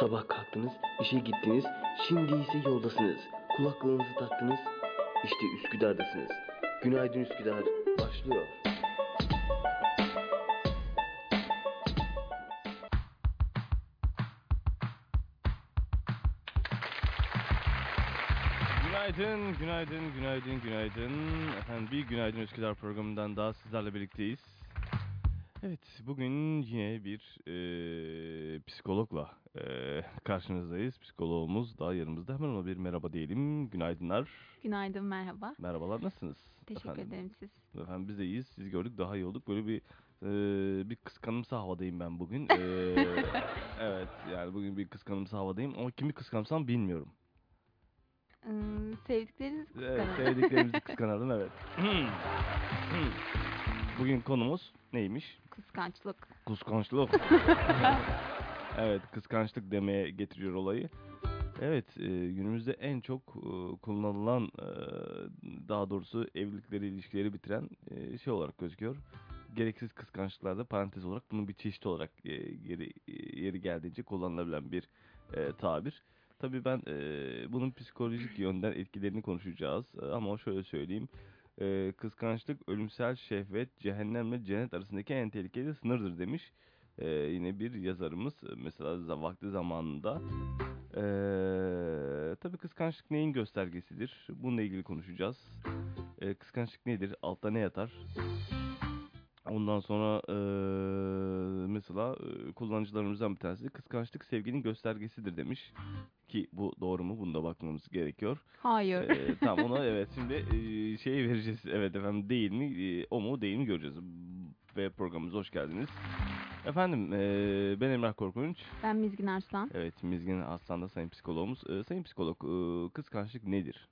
Sabah kalktınız, işe gittiniz, şimdi ise yoldasınız. Kulaklığınızı taktınız, işte Üsküdar'dasınız. Günaydın Üsküdar başlıyor. Günaydın, günaydın, günaydın, günaydın. Efendim bir Günaydın Üsküdar programından daha sizlerle birlikteyiz. Evet, bugün yine bir eee, psikologla eee, karşınızdayız. Psikologumuz daha yanımızda. Hemen ona bir merhaba diyelim. Günaydınlar. Günaydın, merhaba. Merhabalar, nasılsınız? Teşekkür efendim? ederim siz. Efendim biz de iyiyiz. Sizi gördük daha iyi olduk. Böyle bir eee, bir kıskanımsı havadayım ben bugün. Eee, evet, yani bugün bir kıskanımsı havadayım ama kimi kıskansam bilmiyorum. Ee, sevdiklerinizi Evet, kıskanın. sevdiklerimizi kıskanalım evet. Bugün konumuz neymiş? Kıskançlık. Kıskançlık. evet, kıskançlık demeye getiriyor olayı. Evet, e, günümüzde en çok e, kullanılan, e, daha doğrusu evlilikleri, ilişkileri bitiren e, şey olarak gözüküyor. Gereksiz kıskançlıklarda parantez olarak bunun bir çeşit olarak e, geri, e, yeri geldiğince kullanılabilen bir e, tabir. Tabii ben e, bunun psikolojik yönden etkilerini konuşacağız. E, ama şöyle söyleyeyim. E, kıskançlık, ölümsel şehvet, cehennemle cennet arasındaki en tehlikeli sınırdır demiş. E, yine bir yazarımız mesela vakti zamanında. E, tabii kıskançlık neyin göstergesidir? Bununla ilgili konuşacağız. E, kıskançlık nedir? Altta ne yatar? Ondan sonra e, mesela e, kullanıcılarımızdan bir tanesi de kıskançlık sevginin göstergesidir demiş. Ki bu doğru mu? Bunda bakmamız gerekiyor. Hayır. Ee, tamam ona evet şimdi e, şey vereceğiz. Evet efendim değil mi? E, o mu değil mi göreceğiz. Ve programımıza hoş geldiniz. Efendim e, ben Emrah Korkunç. ben Mizgin Arslan. Evet Mizgin Aslan'da sayın psikologumuz. E, sayın psikolog e, kıskançlık nedir?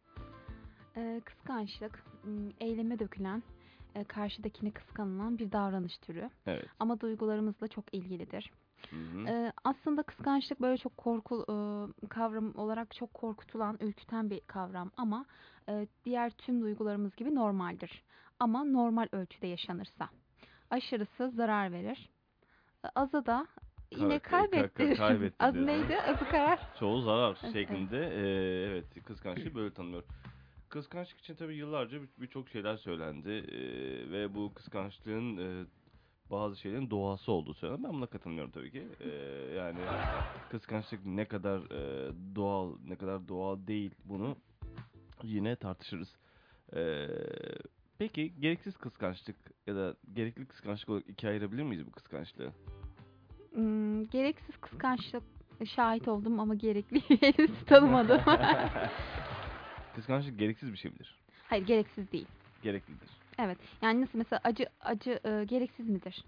Ee, kıskançlık, eyleme dökülen, e, karşıdakini kıskanılan bir davranış türü. Evet. Ama duygularımızla çok ilgilidir. Hı hı. Ee, aslında kıskançlık böyle çok korku e, kavram olarak çok korkutulan, ürküten bir kavram ama e, diğer tüm duygularımız gibi normaldir. Ama normal ölçüde yaşanırsa. Aşırısı zarar verir. E, Azı da yine Ka- ka- ka- kaybettirir. kaybettirir. Azı neydi? Azı karar. Çoğu zarar Evet. şeklinde e, evet kıskançlığı böyle tanımlıyor. Kıskançlık için tabii yıllarca bir- birçok şeyler söylendi e, ve bu kıskançlığın e, bazı şeylerin doğası olduğu söylendi. Ben buna katılmıyorum tabii ki. E, yani kıskançlık ne kadar e, doğal, ne kadar doğal değil bunu yine tartışırız. E, peki gereksiz kıskançlık ya da gerekli kıskançlık olarak ikiye ayırabilir miyiz bu kıskançlığı? Hmm, gereksiz kıskançlık şahit oldum ama gerekli henüz tanımadım. Kıskançlık gereksiz bir şey midir? Hayır gereksiz değil. Gereklidir. Evet. Yani nasıl mesela acı acı e, gereksiz midir?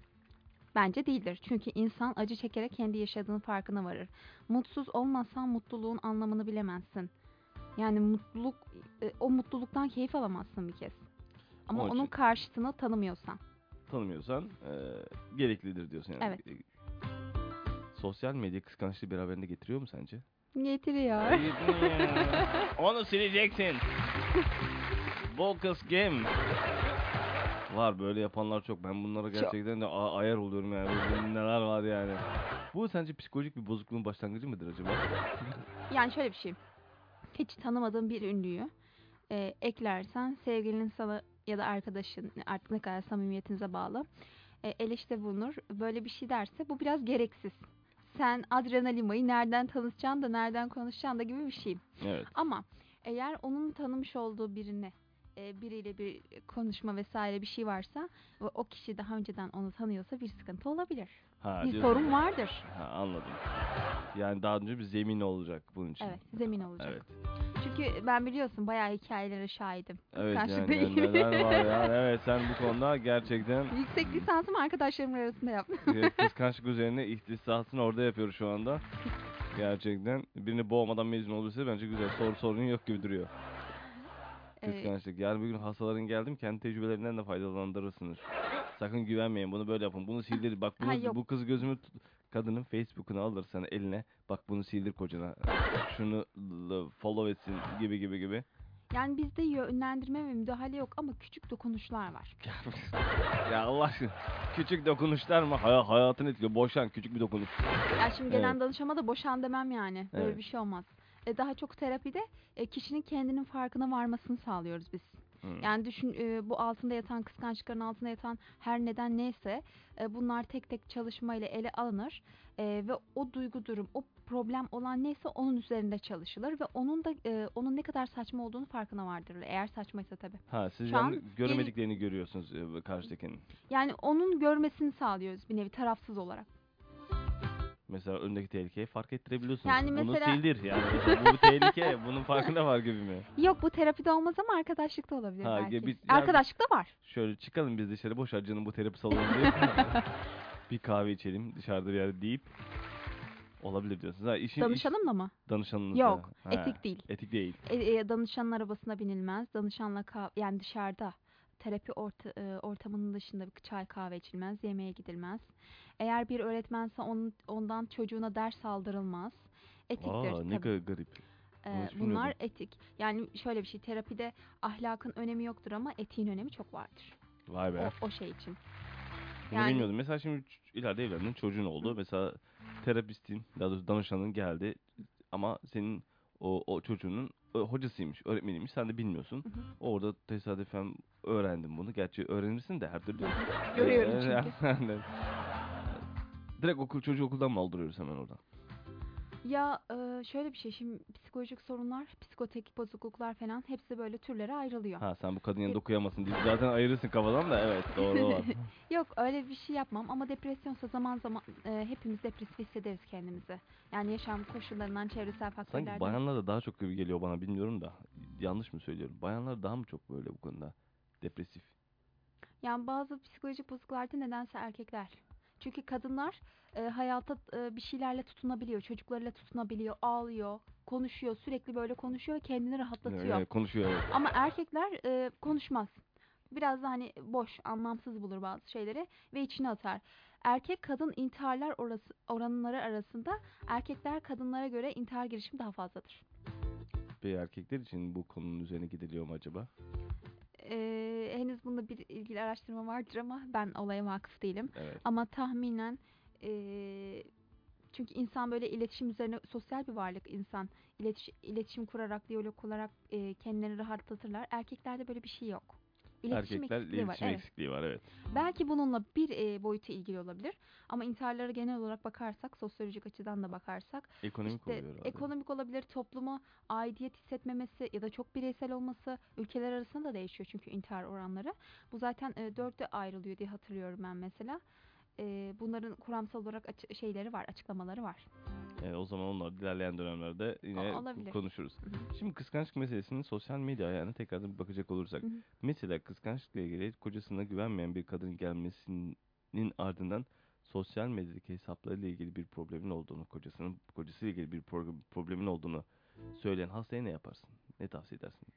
Bence değildir. Çünkü insan acı çekerek kendi yaşadığının farkına varır. Mutsuz olmazsan mutluluğun anlamını bilemezsin. Yani mutluluk e, o mutluluktan keyif alamazsın bir kez. Ama Onun onun için- karşıtını tanımıyorsan. tanımıyorsan e, gereklidir diyorsun yani. Evet. Sosyal medya kıskançlığı beraberinde getiriyor mu sence? Getiriyor. Onu sileceksin. Focus game. Var böyle yapanlar çok. Ben bunlara gerçekten de a- ayar oluyorum yani. Böyle neler var yani. Bu sence psikolojik bir bozukluğun başlangıcı mıdır acaba? Yani şöyle bir şey. Hiç tanımadığın bir ünlüyü e, eklersen sevgilinin sana ya da arkadaşın artık ne kadar samimiyetinize bağlı e, eleştiride bulunur. Böyle bir şey derse bu biraz gereksiz. Sen adrenalimayı nereden tanışacaksın da nereden konuşacaksın da gibi bir şey. Evet. Ama eğer onun tanımış olduğu birini e, biriyle bir konuşma vesaire bir şey varsa ve o kişi daha önceden onu tanıyorsa bir sıkıntı olabilir. Ha, bir diyorsun. sorun vardır. Ha, anladım. Yani daha önce bir zemin olacak bunun için. Evet, zemin olacak. Evet. Çünkü ben biliyorsun bayağı hikayelere şahidim. Evet Kıskançlıkla yani ilgili. neler var yani. Evet sen bu konuda gerçekten Yüksek lisansımı arkadaşlarımın arasında yaptım. kıskançlık üzerine ihtisasını orada yapıyor şu anda. Gerçekten birini boğmadan mezun olursa bence güzel. Soru sorun yok gibi duruyor. Kıskançlık. Yani bugün hastaların geldim kendi tecrübelerinden de faydalandırırsınız. Sakın güvenmeyin. Bunu böyle yapın. Bunu sildir. Bak bunu, Ha, yok. bu kız gözümü tut- kadının Facebook'unu alırsan eline bak bunu sildir kocana. Şunu l- follow etsin gibi gibi gibi. Yani bizde yönlendirme ve müdahale yok ama küçük dokunuşlar var. ya Allah aşkına. Küçük dokunuşlar mı? Hay hayatını etkiliyor. Boşan küçük bir dokunuş. Ya şimdi gelen Evet. danışama da boşan demem yani. Böyle Evet. bir şey olmaz. E, daha çok terapide e, kişinin kendinin farkına varmasını sağlıyoruz biz. Hı. Yani düşün e, bu altında yatan kıskançlıkların altında yatan her neden neyse e, bunlar tek tek çalışmayla ele alınır E, ve o duygu durum o problem olan neyse onun üzerinde çalışılır ve onun da e, onun ne kadar saçma olduğunu farkına vardırılır. Eğer saçmaysa tabii. Ha siz Şu yani an göremediklerini görüyorsunuz e, karşıdakinin. Yani onun görmesini sağlıyoruz bir nevi tarafsız olarak. Mesela öndeki tehlikeyi fark ettirebiliyorsunuz. Yani Bunu mesela- sildir. Yani bu bir tehlike. Bunun farkında var gibi mi? Yok bu terapide olmaz ama arkadaşlıkta olabilir Ha, belki. yani- Arkadaşlıkta var. Şöyle çıkalım biz dışarı boş ver canım bu terapi salonu diye. bir kahve içelim dışarıda bir yerde deyip olabilir diyorsunuz. Ha, işin, iş- Danışanımla mı? danışanınızla. Yok, Ha, etik değil. Etik değil. E, e, danışanın arabasına binilmez. Danışanla kah- yani dışarıda terapi orta, e, ortamının dışında bir çay kahve içilmez, yemeğe gidilmez. Eğer bir öğretmense onun, ondan çocuğuna ders aldırılmaz. Etiktir Aa ne ga- garip. E, hiç bunlar etik. Yani şöyle bir şey terapide ahlakın önemi yoktur ama etiğin önemi çok vardır. Vay be. O, o şey için. Bunu yani- bilmiyordum. Mesela şimdi ileride evlendin çocuğun oldu. Mesela terapistin daha doğrusu danışanın geldi ama senin o, o çocuğunun hocasıymış, öğretmeniymiş. Sen de bilmiyorsun. Hı hı. Orada tesadüfen öğrendim bunu. Gerçi öğrenirsin de her türlü. Görüyorum çünkü. Direkt okul çocuğu okuldan mı aldırıyoruz hemen oradan? Ya e, şöyle bir şey şimdi psikolojik sorunlar, psikotek bozukluklar falan hepsi böyle türlere ayrılıyor. Ha sen bu kadın yanında okuyamasın diye zaten ayırırsın kafadan da evet doğru var. Yok öyle bir şey yapmam ama depresyonsa zaman zaman e, hepimiz depresif hissederiz kendimizi. Yani yaşam koşullarından, çevresel faktörlerden. Sanki bayanlar da daha çok gibi geliyor bana bilmiyorum da yanlış mı söylüyorum? Bayanlar daha mı çok böyle bu konuda depresif? Yani bazı psikolojik bozukluklarda nedense erkekler. Çünkü kadınlar e, hayata e, bir şeylerle tutunabiliyor, çocuklarıyla tutunabiliyor, ağlıyor, konuşuyor, sürekli böyle konuşuyor ve kendini rahatlatıyor. Evet, konuşuyor evet. Ama erkekler e, konuşmaz. Biraz da hani boş, anlamsız bulur bazı şeyleri ve içine atar. Erkek kadın intiharlar orası, oranları arasında erkekler kadınlara göre intihar girişimi daha fazladır. Bir erkekler için bu konunun üzerine gidiliyor mu acaba? E, henüz bunda bir ilgili araştırma vardır ama ben olaya vakıf değilim. Evet. Ama tahminen e, çünkü insan böyle iletişim üzerine sosyal bir varlık insan. İletişim, iletişim kurarak, diyalog kurarak e, kendilerini rahatlatırlar. Erkeklerde böyle bir şey yok. İletişim Erkekler eksikliği var. iletişim Evet. eksikliği var evet. Belki bununla bir e, boyutu ilgili olabilir. Ama intiharlara genel olarak bakarsak, sosyolojik açıdan da bakarsak, Ekonomik işte oluyor herhalde. ekonomik olabilir, topluma aidiyet hissetmemesi ya da çok bireysel olması ülkeler arasında da değişiyor çünkü intihar oranları. Bu zaten e, dörtte ayrılıyor diye hatırlıyorum ben mesela. E, bunların kuramsal olarak açı- şeyleri var, açıklamaları var. E, o zaman onlar ilerleyen dönemlerde yine olabilir. konuşuruz. Şimdi kıskançlık meselesinin sosyal medya ayağına tekrardan bir bakacak olursak. Hı hı. Mesela kıskançlıkla ilgili kocasına güvenmeyen bir kadın gelmesinin ardından sosyal medyadaki hesaplarıyla ilgili bir problemin olduğunu, kocasının kocasıyla ilgili bir pro- problemin olduğunu söyleyen hastaya ne yaparsın? Ne tavsiye edersin?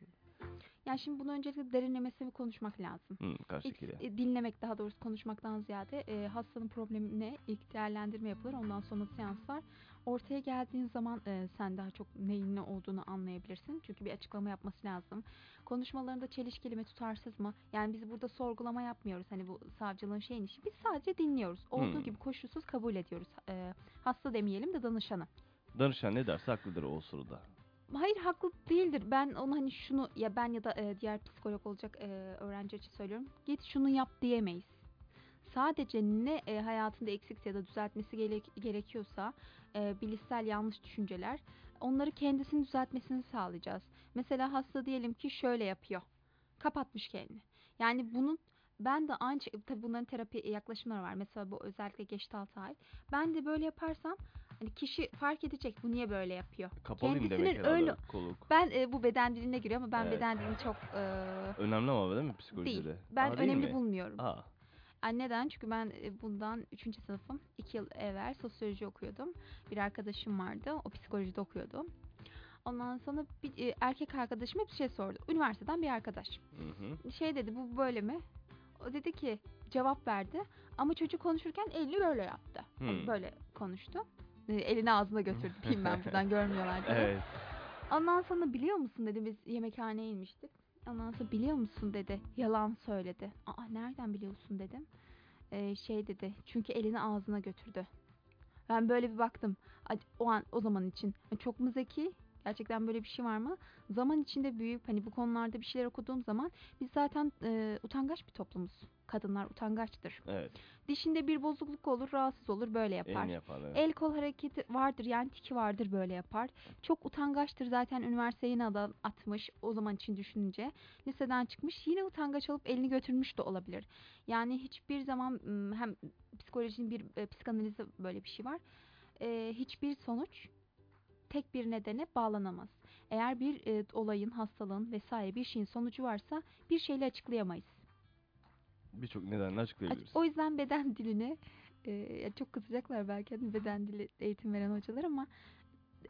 Yani şimdi bunu öncelikle derinlemesine bir konuşmak lazım. Hı, İlk e, dinlemek daha doğrusu konuşmaktan ziyade e, hastanın problemine ilk değerlendirme yapılır. Ondan sonra seanslar. Ortaya geldiğin zaman e, sen daha çok neyin ne olduğunu anlayabilirsin. Çünkü bir açıklama yapması lazım. Konuşmalarında çelişkili mi tutarsız mı? Yani biz burada sorgulama yapmıyoruz. Hani bu savcılığın şeyin işi. Biz sadece dinliyoruz. Olduğu Hmm. gibi koşulsuz kabul ediyoruz. E, hasta demeyelim de danışanı. Danışan ne derse haklıdır o sırada. Hayır haklı değildir. Ben ona hani şunu ya ben ya da e, diğer psikolog olacak e, öğrenci için söylüyorum. Git şunu yap diyemeyiz. Sadece ne e, hayatında eksikse ya da düzeltmesi gerek- gerekiyorsa e, bilişsel yanlış düşünceler onları kendisini düzeltmesini sağlayacağız. Mesela hasta diyelim ki şöyle yapıyor. Kapatmış kendini. Yani bunun ben de aynı şey, tabii bunların terapi yaklaşımları var. Mesela bu özellikle geçti ay. Ben de böyle yaparsam hani kişi fark edecek bu niye böyle yapıyor. Kapalıyım demek Kendisinin herhalde öyle- koluk. Ben e, bu beden diline giriyor ama ben Evet. beden dilini çok e, Önemli ama değil mi psikolojide? değil. Ben Aa, değil önemli mi? bulmuyorum. Aa, Yani neden? Çünkü ben e, bundan 3. sınıfım. 2 yıl evvel sosyoloji okuyordum. Bir arkadaşım vardı. O psikolojide okuyordu. Ondan sonra bir e, erkek arkadaşım hep şey sordu. Üniversiteden bir arkadaş. hı hı. Şey dedi bu böyle mi? O dedi ki cevap verdi. Ama çocuk konuşurken elini böyle yaptı. Hmm. Böyle konuştu. E, elini ağzına götürdü. Diyeyim ben buradan görmüyorlar diye. Evet. Ondan sonra biliyor musun dedi biz yemekhaneye inmiştik. Ondan sonra biliyor musun dedi. Yalan söyledi. Aa nereden biliyorsun dedim. Ee, şey dedi. Çünkü elini ağzına götürdü. Ben böyle bir baktım. O an o zaman için. Çok mu zeki? Gerçekten böyle bir şey var mı? Zaman içinde büyüyüp hani bu konularda bir şeyler okuduğum zaman biz zaten e, utangaç bir toplumuz. Kadınlar utangaçtır. Evet. Dişinde bir bozukluk olur, rahatsız olur, böyle yapar. Elini yapar. Evet. El kol hareketi vardır yani tiki vardır böyle yapar. Çok utangaçtır zaten üniversiteye adam atmış o zaman için düşününce. Liseden çıkmış yine utangaç olup elini götürmüş de olabilir. Yani hiçbir zaman hem psikolojinin bir e, psikanalizde böyle bir şey var. E, hiçbir sonuç tek bir nedene bağlanamaz. Eğer bir e, olayın, hastalığın vesaire bir şeyin sonucu varsa bir şeyle açıklayamayız. Birçok nedenle açıklayabiliriz. O yüzden beden dilini e, çok kızacaklar belki hani beden dili eğitim veren hocalar ama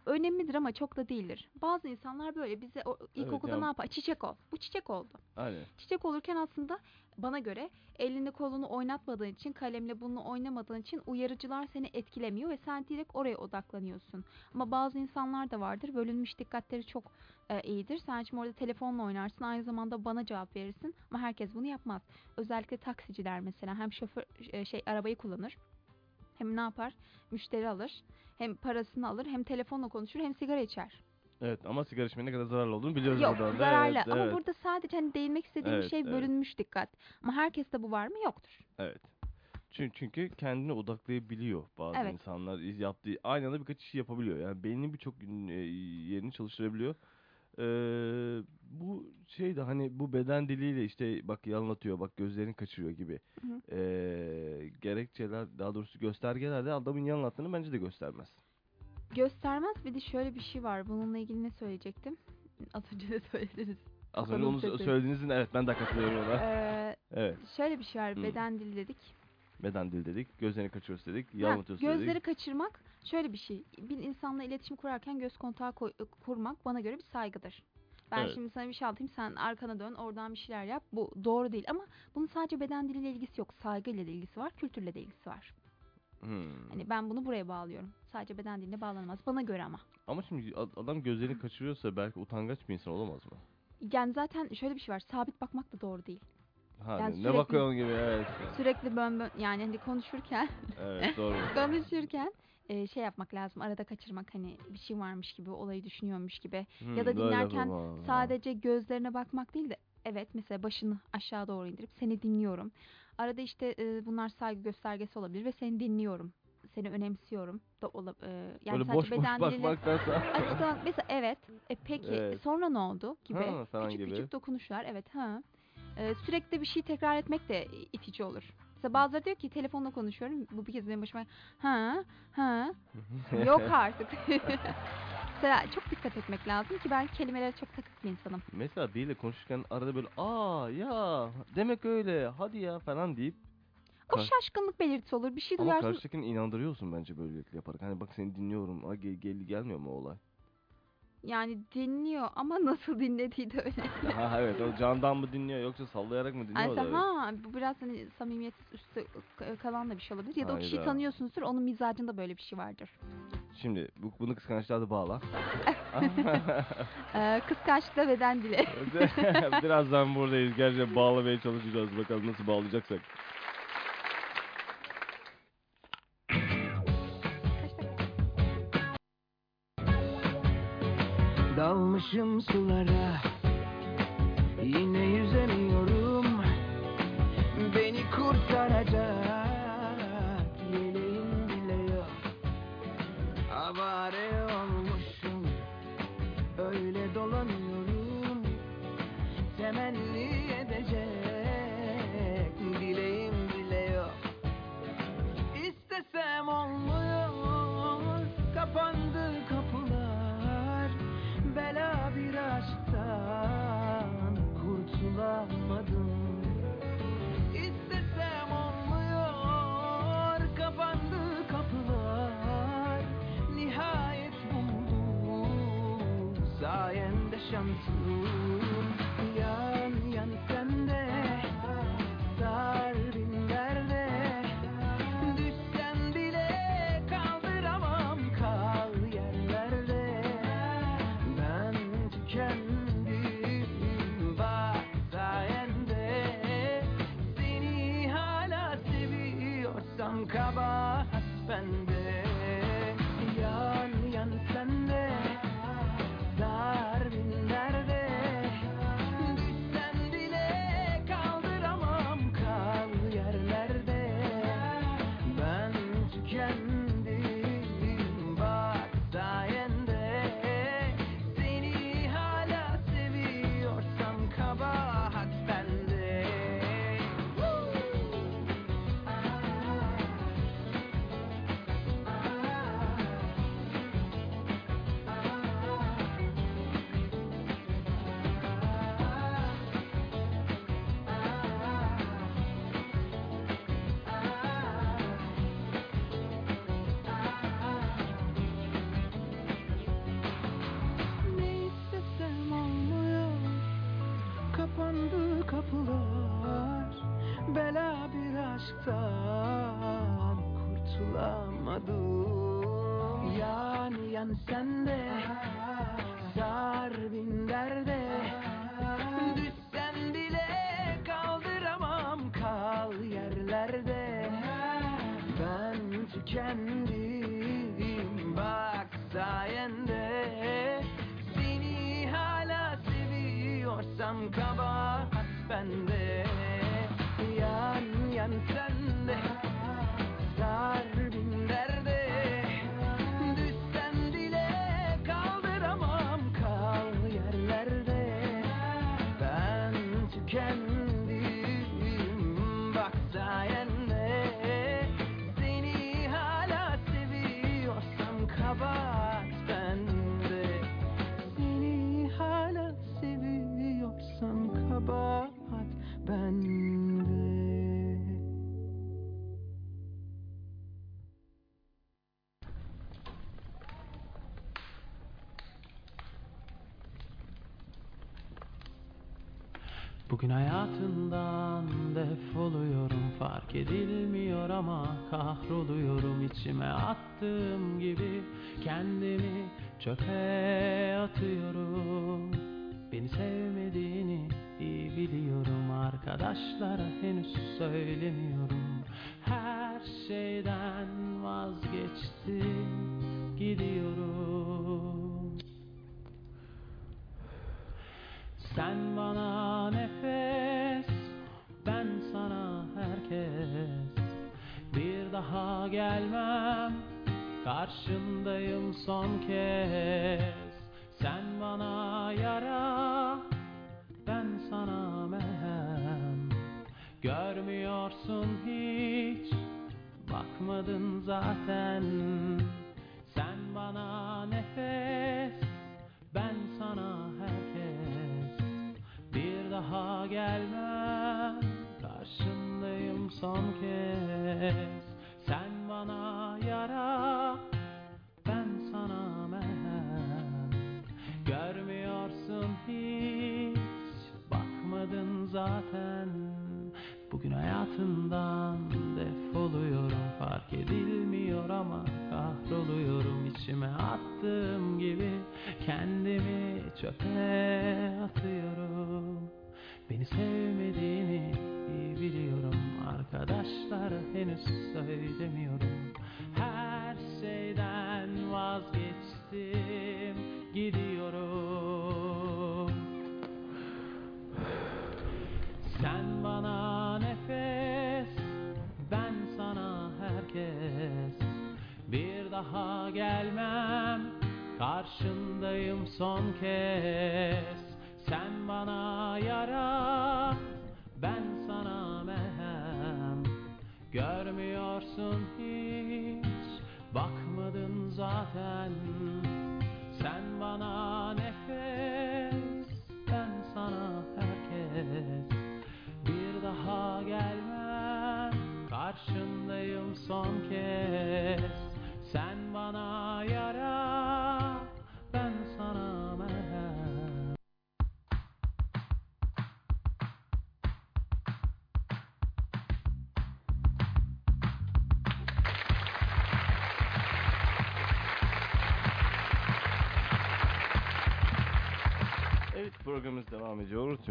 önemlidir ama çok da değildir. Bazı insanlar böyle bize o, ilkokulda ya- ne yapar? Çiçek ol. Bu çiçek oldu. Aynen. Çiçek olurken aslında bana göre elini kolunu oynatmadığın için, kalemle bunu oynamadığın için uyarıcılar seni etkilemiyor ve sen direkt oraya odaklanıyorsun. Ama bazı insanlar da vardır. Bölünmüş dikkatleri çok e, iyidir. Sen şimdi orada telefonla oynarsın. Aynı zamanda bana cevap verirsin. Ama herkes bunu yapmaz. Özellikle taksiciler mesela hem şoför e, şey arabayı kullanır. Hem ne yapar? Müşteri alır. Hem parasını alır, hem telefonla konuşur, hem sigara içer. Evet ama sigara içmenin ne kadar zararlı olduğunu biliyoruz Yok buradan da. zararlı Evet, ama evet, burada sadece hani değinmek istediğim Evet, şey evet. bölünmüş dikkat. Ama herkeste bu var mı? Yoktur. Evet. Çünkü, çünkü kendini odaklayabiliyor bazı Evet. insanlar. İz- Yaptığı aynı anda birkaç işi yapabiliyor. Yani beyninin birçok e, yerini çalıştırabiliyor. Ee, bu şey de hani bu beden diliyle işte bak anlatıyor bak gözlerini kaçırıyor gibi Hı hı. ee, gerekçeler daha doğrusu göstergeler de adamın yalan attığını bence de göstermez. Göstermez bir de şöyle bir şey var. Bununla ilgili ne söyleyecektim? Az önce de söylediniz. Az önce onu söylediğinizin evet ben de katılıyorum ona. Ee, Evet şöyle bir şey var. Beden dili dedik. Beden dil dedik gözlerini kaçırıyoruz dedik Ha, yalan atıyoruz gözleri dedik. kaçırmak şöyle bir şey. Bir insanla iletişim kurarken göz kontağı koy- kurmak bana göre bir saygıdır. Ben Evet. şimdi sana bir şey anlatayım sen arkana dön oradan bir şeyler yap. Bu doğru değil ama bunun sadece beden diliyle ilgisi yok. Saygıyla da ilgisi var, kültürle de ilgisi var. Hmm. Hani ben bunu buraya bağlıyorum. Sadece beden diline bağlanamaz. Bana göre ama. Ama şimdi ad- adam gözlerini kaçırıyorsa belki utangaç bir insan olamaz mı? Yani zaten şöyle bir şey var. Sabit bakmak da doğru değil. Ha Yani ne sürekli- bakıyorsun gibi evet. Sürekli bön bön yani hani konuşurken Evet doğru. konuşurken e, şey yapmak lazım. Arada kaçırmak hani bir şey varmış gibi, olayı düşünüyormuş gibi. Hmm, ya da böyle dinlerken yapalım. Sadece gözlerine bakmak değil de evet mesela başını aşağı doğru indirip seni dinliyorum. Arada işte e, bunlar saygı göstergesi olabilir ve seni dinliyorum. Seni önemsiyorum da ola, e, yani Böyle sadece boş beden diliyle bakmaktansa. mesela evet e, peki Evet. sonra ne oldu gibi Ha, falan küçük gibi. küçük dokunuşlar evet ha E, sürekli bir şey tekrar etmek de itici olur. Mesela bazıları diyor ki telefonla konuşuyorum bu bir kez benim başıma ha ha yok artık. mesela çok dikkat etmek lazım ki ben kelimelere çok takık bir insanım. Mesela biriyle konuşurken arada böyle aa ya demek öyle hadi ya falan deyip O Kar- şaşkınlık belirtisi olur. Bir şey ama duyarsın. karşıdakini inandırıyorsun bence böylelikle yaparak. Hani bak seni dinliyorum. Ha, gel, gel- gelmiyor mu olay? Yani dinliyor ama nasıl dinlediği de önemli. ha evet o candan mı dinliyor yoksa sallayarak mı dinliyor? Yani sen, ha bu biraz hani samimiyetsiz üstü kalan da bir şey olabilir. Ya da o kişiyi Hayda. tanıyorsunuzdur. Onun mizacında böyle bir şey vardır. Şimdi bu, bunu kıskançlığa da bağla. Ee, kıskançlıkla beden dili. Birazdan buradayız. Gerçekten bağlamaya çalışacağız. Bakalım nasıl bağlayacaksak. Dalmışım sulara. Yine yüzemiyorum. Beni kurtaracak Yeleğim bile yok. Avare olmuşum. Öyle dolanıyorum. Temenni edecek Dileğim bile yok. İstesem olmuyor Kurtulamadım kapandı kapılar Bela bir aşktan kurtulamadım. Yani yan sende Sar bin derde Düşsem bile kaldıramam Kal yerlerde. Ben tükendim kabahat bende. Gün hayatından defoluyorum fark edilmiyor ama kahroluyorum içime attığım gibi kendimi çöpe atıyorum. Beni sevmediğini iyi biliyorum arkadaşlara henüz söylemiyorum. Her şeyden vazgeçtim Karşındayım son kez. Sen bana yara Ben sana merhem. Görmüyorsun hiç Bakmadın zaten. zaten. Sen bana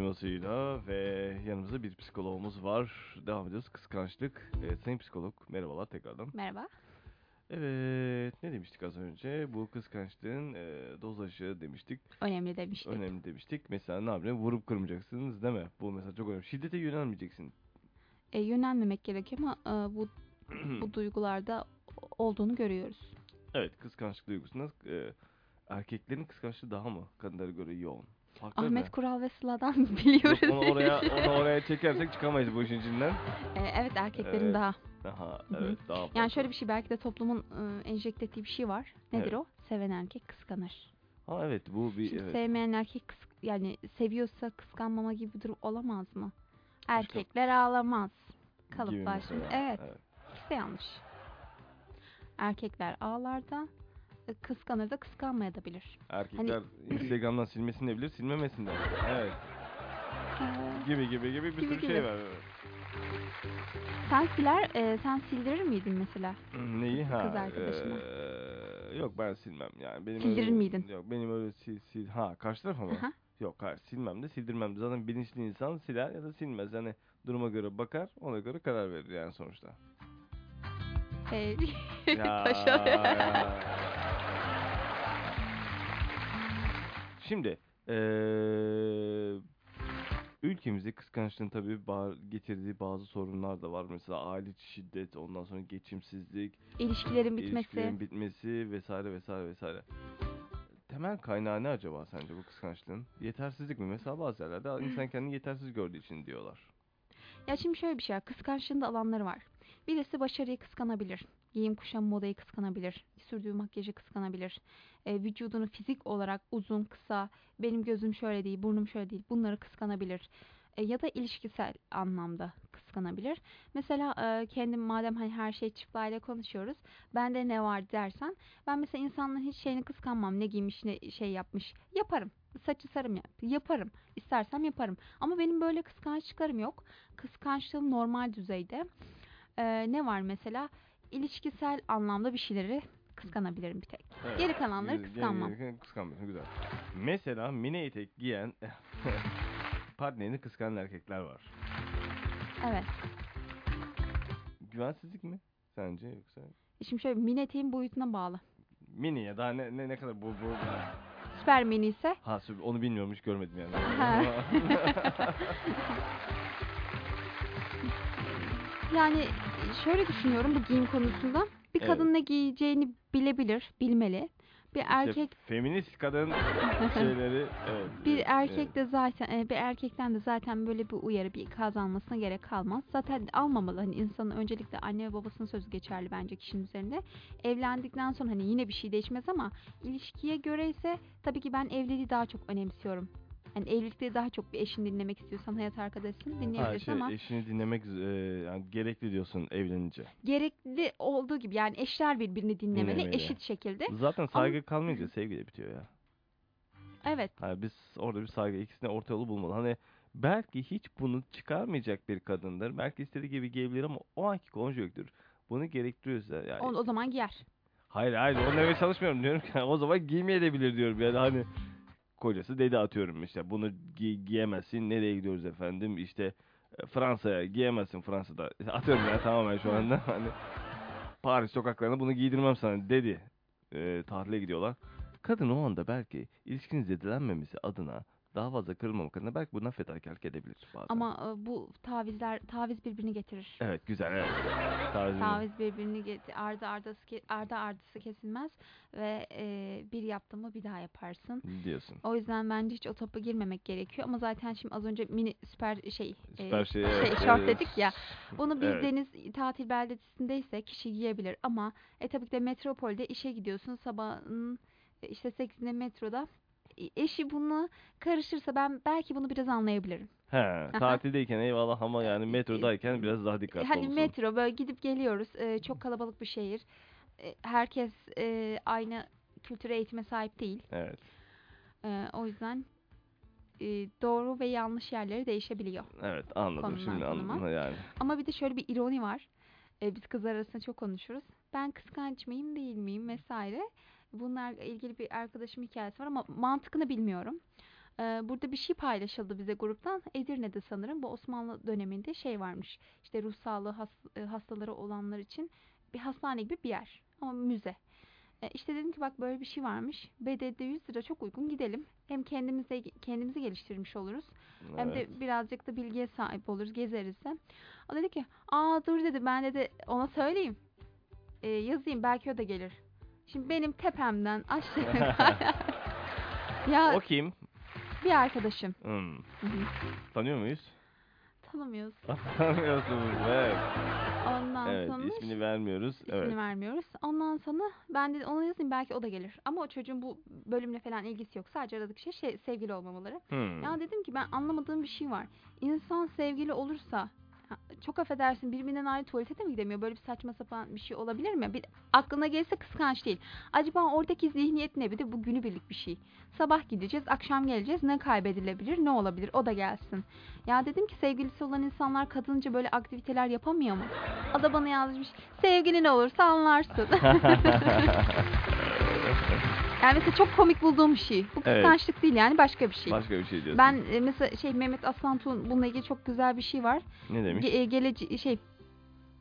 hızıyla ve yanımızda bir psikologumuz var. Devam ediyoruz. Kıskançlık. Evet, sayın psikolog merhabalar tekrardan. Merhaba. Evet ne demiştik az önce? Bu kıskançlığın e, dozajı demiştik. Önemli demiştik. Önemli demiştik. Mesela ne yapayım? Vurup kırmayacaksınız değil mi? Bu mesela çok önemli. Şiddete yönelmeyeceksin. E, yönelmemek gerekiyor ama e, bu bu duygularda olduğunu görüyoruz. evet kıskançlık duygusunda e, erkeklerin kıskançlığı daha mı kadınlara göre yoğun? Farkları Ahmet ne? Kural ve Sıla'dan biliyoruz. Yok, onu oraya onu oraya çekersek çıkamayız bu işin içinden. E, evet erkeklerin Evet. daha. Aha Hı hı. evet daha fazla. Yani şöyle bir şey belki de toplumun e, enjekte ettiği bir şey var. Nedir Evet. o? Seven erkek kıskanır. Ha evet bu bir Şimdi evet. sevmeyen erkek kıs- yani seviyorsa kıskanmama gibi bir durum olamaz mı? Erkekler ağlamaz. Kalıplar şimdi. Evet. İkisi de yanlış. Erkekler da e, kıskanır da kıskanmayabilir. Erkekler Hani Instagram'dan silmesini de bilir, silmemesini de. bilir. Evet. Ee, Gibi gibi gibi bir Gibi sürü şey gibi. var. evet. sen siler, e, sen sildirir miydin mesela? Neyi? Ha. Kız arkadaşına. eee, yok ben silmem yani. Benim Sildirir öyle, miydin? Yok benim öyle sil sil. Ha karşı tarafa mı? Aha. yok hayır silmem de sildirmem de. Zaten bilinçli insan siler ya da silmez. Yani duruma göre bakar ona göre karar verir yani sonuçta. E, Ya, ya. Şimdi eee ülkemizde kıskançlığın tabii getirdiği bazı sorunlar da var. Mesela aile şiddet, ondan sonra geçimsizlik, İlişkilerin bitmesi. ilişkilerin bitmesi vesaire vesaire vesaire. Temel kaynağı ne acaba sence bu kıskançlığın? Yetersizlik mi? Mesela bazı yerlerde insan kendini yetersiz gördüğü için diyorlar. Ya şimdi şöyle bir şey. Kıskançlığın da alanları var. Birisi başarıyı kıskanabilir. Giyim kuşam modayı kıskanabilir. Sürdüğü makyajı kıskanabilir. E, vücudunu fizik olarak uzun, kısa, benim gözüm şöyle değil, burnum şöyle değil. Bunları kıskanabilir. E, ya da ilişkisel anlamda kıskanabilir. Mesela e, kendim madem hani her şey çıplayla konuşuyoruz. Bende ne var dersen ben mesela insanların hiç şeyini kıskanmam. Ne giymiş ne şey yapmış. Yaparım. Saçı sarım yap. Yaparım. İstersem yaparım. Ama benim böyle kıskançlıklarım yok. Kıskançlığım normal düzeyde. Ee, ne var mesela? İlişkisel anlamda bir şeyleri kıskanabilirim bir tek. Evet. Geri kalanları kıskanmam. Kıskanmıyorsun güzel. Mesela mini etek giyen partnerini kıskanan erkekler var. Evet. Güvensizlik mi sence yoksa? Şimdi şöyle mini eteğin boyutuna bağlı. Mini ya daha ne ne, ne kadar bu bu Süper mini ise ha sü- onu bilmiyorum hiç görmedim yani. Yani şöyle düşünüyorum bu giyim konusunda. Bir Evet. kadın ne giyeceğini bilebilir, bilmeli. Bir İşte erkek feminist kadın şeyleri evet. Bir erkek evet. de zaten e, bir erkekten de zaten böyle bir uyarı bir ikaz almasına gerek kalmaz. Zaten almamalı. Hani insanın öncelikle anne ve babasının sözü geçerli bence kişinin üzerinde. Evlendikten sonra hani yine bir şey değişmez ama ilişkiye göre ise tabii ki ben evliliği daha çok önemsiyorum. Yani evlilikte daha çok bir eşini dinlemek istiyorsan hayat arkadaşını Ha, dinleyebilirsin şey, ama eşini dinlemek e, yani gerekli diyorsun evlenince. gerekli olduğu gibi yani eşler birbirini dinlemeli, Dinlemeli. eşit şekilde. Zaten saygı kalmayınca sevgi de bitiyor ya. Evet. Hani biz orada bir saygı ikisine orta yolu bulmalı. Hani belki hiç bunu çıkarmayacak bir kadındır. Belki istediği gibi giyebilir ama o anki konjonktür bunu gerektiriyorsa yani. O, o zaman giyer. Hayır hayır onu demeye çalışmıyorum diyorum ki o zaman giymeyebilir diyorum yani hani kocası dedi atıyorum işte bunu gi- giyemezsin. Nereye gidiyoruz efendim? İşte e, Fransa'ya giyemezsin Fransa'da. Atıyorum ya tamamen şu anda. Hani Paris sokaklarında bunu giydirmem sana. dedi. E, tatile gidiyorlar. Kadın o anda belki ilişkinin zedelenmemesi adına daha fazla kırılmamak adına belki bundan fedakarlık edebilir bazen. Ama e, bu tavizler taviz birbirini getirir. Evet güzel evet. Tarzı- Taviz birbirini get- ardı ardası ke- ardı ardısı kesilmez ve e, bir yaptın mı bir daha yaparsın. diyorsun. O yüzden bence hiç o topa girmemek gerekiyor ama zaten şimdi az önce mini süper şey e, Süper şey, şey evet, şort evet. dedik ya. Bunu bir Evet. deniz tatil beldesindeyse kişi giyebilir ama e tabii ki de metropolde işe gidiyorsun sabahın e, işte 8'inde metroda E, eşi bunu karışırsa ben belki bunu biraz anlayabilirim. He, tatildeyken eyvallah ama yani metrodayken biraz daha dikkatli hani olsun. metro böyle gidip geliyoruz. Ee, çok kalabalık bir şehir. Ee, herkes e, aynı kültüre eğitime sahip değil. Evet. Ee, o yüzden e, doğru ve yanlış yerleri değişebiliyor. Evet anladım Konumdan şimdi anladım konuma. yani. Ama bir de şöyle bir ironi var. Ee, biz kızlar arasında çok konuşuruz. Ben kıskanç mıyım değil miyim vesaire. Bunlarla ilgili bir arkadaşım hikayesi var ama mantıkını bilmiyorum. Ee, burada bir şey paylaşıldı bize gruptan. Edirne'de sanırım bu Osmanlı döneminde şey varmış. İşte ruh sağlığı has- e, hastaları olanlar için bir hastane gibi bir yer. Ama müze. E, işte dedim ki bak böyle bir şey varmış. Bedeli de 100 lira çok uygun gidelim. Hem kendimize kendimizi geliştirmiş oluruz. Hem Evet. de birazcık da bilgiye sahip oluruz, gezeriz de. O dedi ki, aa dur dedi ben dedi ona söyleyeyim. E, yazayım belki o da gelir. Şimdi benim tepemden aşağı yukarı- ya O kim? bir arkadaşım. Hmm. Hı hı. Tanıyor muyuz? Tanımıyoruz. Tanıyorsunuz evet. Ondan Evet sonra ismini vermiyoruz. ismini Evet. vermiyoruz. Ondan sonra ben de ona yazayım belki o da gelir. Ama o çocuğun bu bölümle falan ilgisi yok. Sadece aradık şey, şey sevgili olmamaları. Hmm. Ya dedim ki ben anlamadığım bir şey var. İnsan sevgili olursa çok affedersin birbirinden ayrı tuvalete de mi gidemiyor? Böyle bir saçma sapan bir şey olabilir mi? Bir, aklına gelirse kıskanç değil. Acaba oradaki zihniyet ne? Bir de bu günübirlik bir şey. Sabah gideceğiz, akşam geleceğiz. Ne kaybedilebilir, ne olabilir? O da gelsin. Ya dedim ki sevgilisi olan insanlar kadınca böyle aktiviteler yapamıyor mu? O da bana yazmış. Sevgilin olursa anlarsın. yani mesela çok komik bulduğum bir şey. Bu Evet. kıskançlık değil yani başka bir şey. Başka bir şey diyorsun. Ben e, mesela şey Mehmet Aslantuğ'un bununla ilgili çok güzel bir şey var. Ne demiş? Ge- e, gelece- şey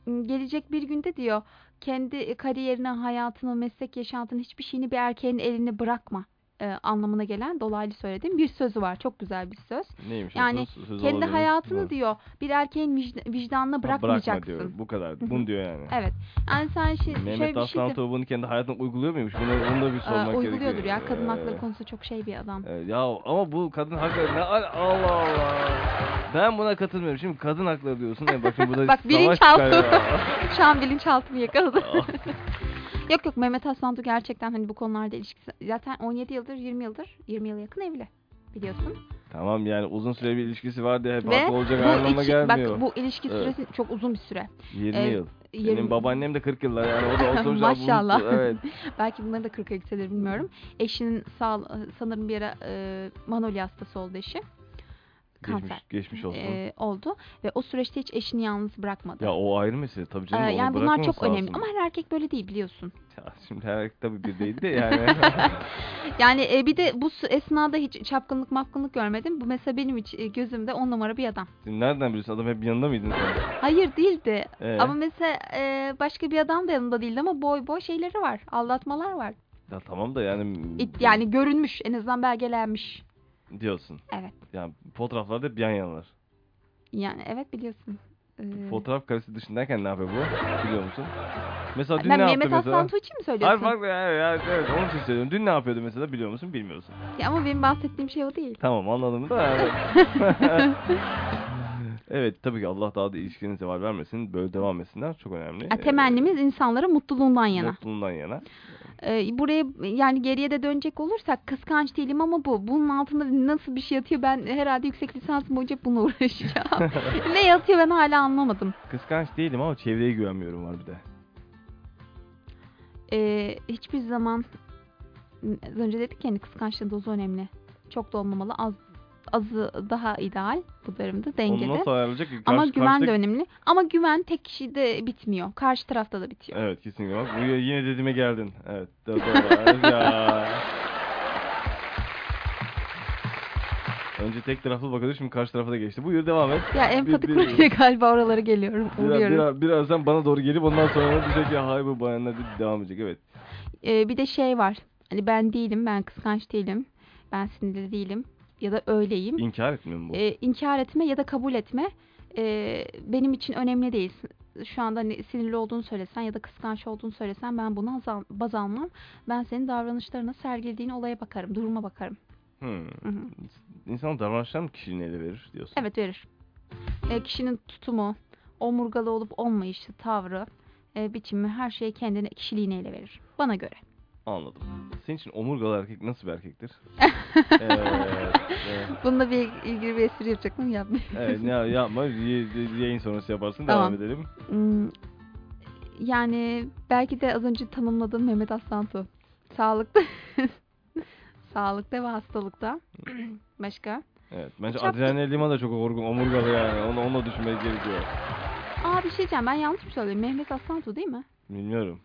m, gelecek bir günde diyor kendi kariyerini, hayatını, meslek yaşantını hiçbir şeyini bir erkeğin eline bırakma e, anlamına gelen dolaylı söylediğim bir sözü var. Çok güzel bir söz. Neymiş yani söz? Söz Kendi hayatını Bu. diyor bir erkeğin vicd- vicdanına Ha, bırakmayacaksın. Bırakma diyor. Bu kadar. Bunu diyor yani. Evet. Yani sen şöyle Mehmet bir Aslan şey de, bunu kendi hayatına uyguluyor muymuş? Bunu, bunu da bir sormak gerekiyor. uyguluyordur ya. Kadın hakları Ee, konusu çok şey bir adam. Ya ama bu kadın hakları ne al- Allah Allah. Ben buna katılmıyorum. Şimdi kadın hakları diyorsun. Yani bakın burada Bak, bilinçaltı. ya. Şu an bilinçaltımı yakaladı. Yok yok Mehmet Aslantu gerçekten hani bu konularda ilişkisi zaten 17 yıldır 20 yıldır 20 yıla yakın evli biliyorsun. tamam yani uzun süre bir ilişkisi var diye hep Ve haklı olacak anlamına iki- gelmiyor. bak bu ilişki Evet. süresi çok uzun bir süre. 20 e, yıl. 20 Benim babaannem de 40 yıllar yani o da o sonuçta Maşallah. bu- Evet. Belki bunları da 40'a yükselir bilmiyorum. Eşinin sağ sanırım bir ara e, manolya hastası oldu eşi. Kanser. Geçmiş, geçmiş olsun. e, oldu ve o süreçte hiç eşini yalnız bırakmadı. ya o ayrı mesele tabii canım. Ee, yani bunlar çok önemli lazım. ama her erkek böyle değil biliyorsun. Ya şimdi her erkek tabii bir değil de yani. Yani e, bir de bu esnada hiç çapkınlık mapkınlık görmedim. Bu mesela benim hiç e, gözümde on numara bir adam. Şimdi nereden biliyorsun adam hep yanında mıydın sen? Hayır değildi. Ee? Ama mesela e, başka bir adam da yanında değildi ama boy boy şeyleri var. Aldatmalar var. Ya tamam da yani İt- yani görünmüş en azından belgelenmiş. Diyorsun. Evet. Yani fotoğraflarda hep yan yanalar. Yani evet biliyorsun. Ee, Fotoğraf karesi dışındayken ne yapıyor bu? Biliyor musun? Mesela dün ben ne Mehmet yaptı mesela? Aslan Tuğçi mi Hayır söylüyorsun? farklı ya, ya, evet onun için söylüyorum. Dün ne yapıyordu mesela biliyor musun? Bilmiyorsun. Ya ama benim bahsettiğim şey o değil. Tamam anladım da yani. evet tabii ki Allah daha da ilişkinize zeval vermesin. Böyle devam etsinler. Çok önemli. Ya, temennimiz insanların mutluluğundan Ee, yana. Mutluluğundan yana. Ee, buraya yani geriye de dönecek olursak kıskanç değilim ama bu. Bunun altında nasıl bir şey yatıyor ben herhalde yüksek lisans boyunca bununla uğraşacağım. ne yatıyor ben hala anlamadım. Kıskanç değilim ama çevreye güvenmiyorum var bir de. Ee, hiçbir zaman az önce dedik ya hani kıskançlığın dozu önemli. Çok da olmamalı. Az azı daha ideal bu durumda Onu dengede. nasıl ayarlayacak ki? Ama Karşı- güven de karşıdaki- önemli. Ama güven tek kişide bitmiyor. Karşı tarafta da bitiyor. Evet kesinlikle bak. Yine dediğime geldin. Evet. Doğru. ya. Önce tek taraflı bakıyordu şimdi karşı tarafa da geçti. Buyur devam et. Ya empati kurmaya galiba oralara geliyorum. Biraz, biraz, birazdan bana doğru gelip ondan sonra diyecek ya hayır bu bayanlar devam edecek. Evet. Ee, bir de şey var. Hani ben değilim, ben kıskanç değilim. Ben sinirli değilim ya da öyleyim. İnkar etmiyor mu bu? Ee, inkar etme ya da kabul etme ee, benim için önemli değil. Şu anda hani sinirli olduğunu söylesen ya da kıskanç olduğunu söylesen ben buna baz, al- baz almam. Ben senin davranışlarına sergilediğin olaya bakarım, duruma bakarım. Hmm. Hı hı. İnsanın davranışlarını kişiliğini ele verir diyorsun. Evet verir. Ee, kişinin tutumu, omurgalı olup olmayışı, tavrı, e, biçimi her şey kendine, kişiliğine ele verir. Bana göre. Anladım. Senin için omurgalı erkek nasıl bir erkektir? evet, evet. Bununla bir ilgili bir espri yapacaktım yapmayayım. Evet ya, yapma yayın sonrası yaparsın Tamam. devam edelim. Hmm, Yani belki de az önce tanımladığım Mehmet Aslantu. Sağlıkta. Sağlıkta ve hastalıkta. Başka? Evet bence Çok- Adrian Lima da çok orgun, omurgalı yani onu, onu da düşünmek gerekiyor. Aa bir şey diyeceğim ben yanlış mı söylüyorum? Mehmet Aslantu değil mi? Bilmiyorum.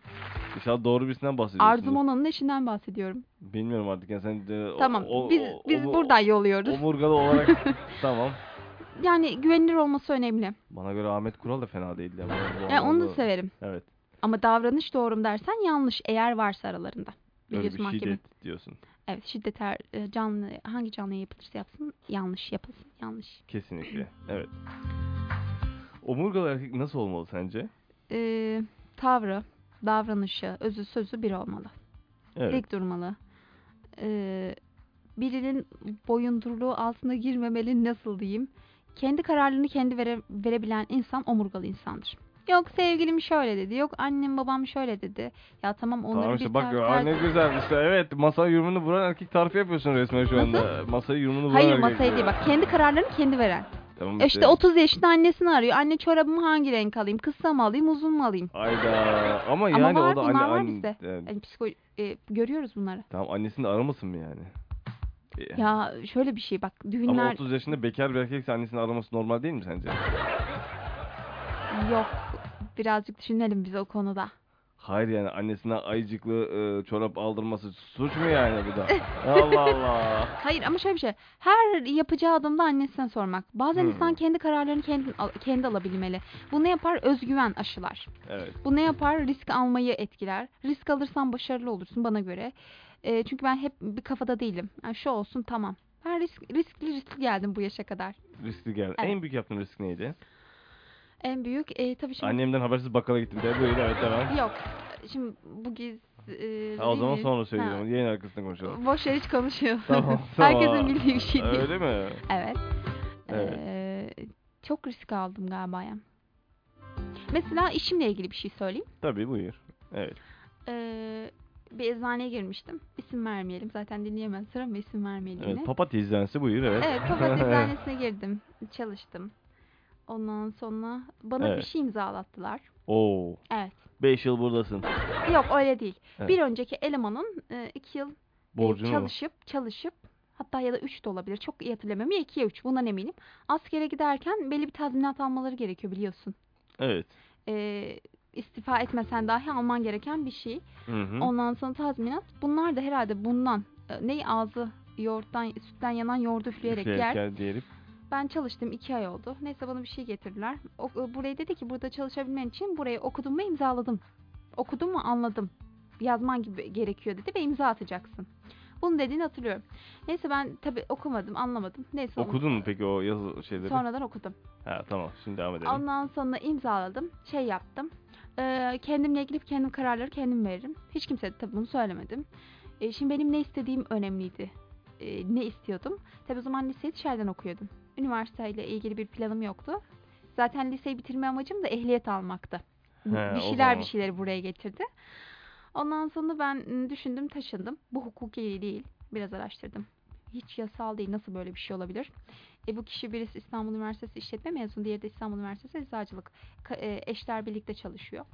İnşallah doğru birisinden bahsediyorsun. Arzu Mona'nın eşinden bahsediyorum. Bilmiyorum artık yani sen de o- Tamam. o- biz o- biz o- buradan yolluyoruz. Omurgalı olarak tamam. Yani güvenilir olması önemli. Bana göre Ahmet Kural da fena değildi. Yani, Yani onu da severim. Evet. Ama davranış doğru dersen yanlış eğer varsa aralarında. Öyle bir mahkeme. şiddet diyorsun. Evet şiddet her e, canlı hangi canlıya yapılırsa yapsın yanlış yapılsın yanlış. Kesinlikle. Evet. Omurgalı erkek nasıl olmalı sence? Ee, tavrı, davranışı, özü sözü bir olmalı. Evet. Dik durmalı. Ee, birinin boyunduruluğu altına girmemeli nasıl diyeyim. Kendi kararlarını kendi vere, verebilen insan omurgalı insandır. Yok sevgilim şöyle dedi. Yok annem babam şöyle dedi. Ya tamam onları Tamam bir işte bak ter- aa, ter- ne güzel işte evet masaya yumruğunu vuran erkek tarifi yapıyorsun resmen şu anda. Masaya yumruğunu vuran Hayır erkek. masaya değil bak kendi kararlarını kendi veren. Tamam E İşte 30 yaşında annesini arıyor. Anne çorabımı hangi renk alayım? Kısa mı alayım, uzun mu alayım? Ayda ama Ama yani var, o da bunlar anne, var anne- bizde. yani, Yani psikolo- e, görüyoruz bunları. tamam annesini aramasın mı yani? E, Ya şöyle bir şey bak Ama düğünler 30 yaşında bekar bir erkekse annesini araması normal değil mi sence? yok. Birazcık düşünelim biz o konuda. Hayır yani annesine ayıcıklı e, çorap aldırması suç mu yani bu da? Allah Allah. Hayır ama şöyle bir şey. Her yapacağı adımda annesine sormak. Bazen Hmm. insan kendi kararlarını kendi, al- kendi alabilmeli. Bu ne yapar? Özgüven aşılar. Evet. Bu ne yapar? Risk almayı etkiler. Risk alırsan başarılı olursun bana göre. E, çünkü ben hep bir kafada değilim. Yani şu olsun tamam. Ben risk, riskli riskli geldim bu yaşa kadar. Riskli geldi. En büyük yaptığın risk neydi? En büyük e, tabii şimdi Annemden habersiz bakkala gittim de buyur evet devam. yok. Şimdi bu giz e, Ha, o zaman değil. sonra Ha. söyleyeceğim. Yayın arkasında konuşalım. Boş yer hiç konuşuyorsun. Tamam, Herkesin tamam. bildiği bir şey değil. Öyle mi? Evet. Evet. Ee, çok risk aldım galiba ya. Mesela işimle ilgili bir şey söyleyeyim. Tabii buyur. Evet. Ee, bir eczaneye girmiştim. İsim vermeyelim. Zaten dinleyemezler ama isim vermeyelim Evet, papatya eczanesi buyur evet. Evet, papatya eczanesine girdim. Çalıştım. Ondan sonra bana bir Evet. şey imzalattılar. Oo. Evet. 5 yıl buradasın. Yok öyle değil. Evet. Bir önceki elemanın 2 yıl e, Borcunu mu? çalışıp çalışıp hatta ya da 3 de olabilir. Çok iyi hatırlamıyorum. Ya 2 ya 3 bundan eminim. Askere giderken belli bir tazminat almaları gerekiyor biliyorsun. Evet. Ee, istifa etmesen dahi alman gereken bir şey. Hı hı. Ondan sonra tazminat. Bunlar da herhalde bundan e, ne ağzı yoğurttan sütten yanan yoğurdu üfleyerek yer. Üfleyerek diyelim. Ben çalıştım iki ay oldu. Neyse bana bir şey getirdiler. O, e, burayı dedi ki burada çalışabilmen için burayı okudum ve imzaladım. Okudum mu anladım. Yazman gibi gerekiyor dedi ve imza atacaksın. Bunu dediğini hatırlıyorum. Neyse ben tabi okumadım anlamadım. Neyse onu Okudun mu peki o yazı şeyleri? sonradan okudum. Ha tamam şimdi devam edelim. Ondan sonra imzaladım. Şey yaptım. Ee, kendimle ilgili kendim kararları kendim veririm. Hiç kimseye de tabii bunu söylemedim. Ee, şimdi benim ne istediğim önemliydi. Ee, ne istiyordum? Tabii o zaman liseyi dışarıdan okuyordum. Üniversiteyle ilgili bir planım yoktu. Zaten liseyi bitirme amacım da ehliyet almaktı. He, bir şeyler bir şeyleri buraya getirdi. Ondan sonra ben m, düşündüm taşındım. Bu hukuki değil. Biraz araştırdım. Hiç yasal değil. Nasıl böyle bir şey olabilir? E, bu kişi birisi İstanbul Üniversitesi işletme mezunu, diğeri de İstanbul Üniversitesi Eczacılık. Ka- e, eşler birlikte çalışıyor.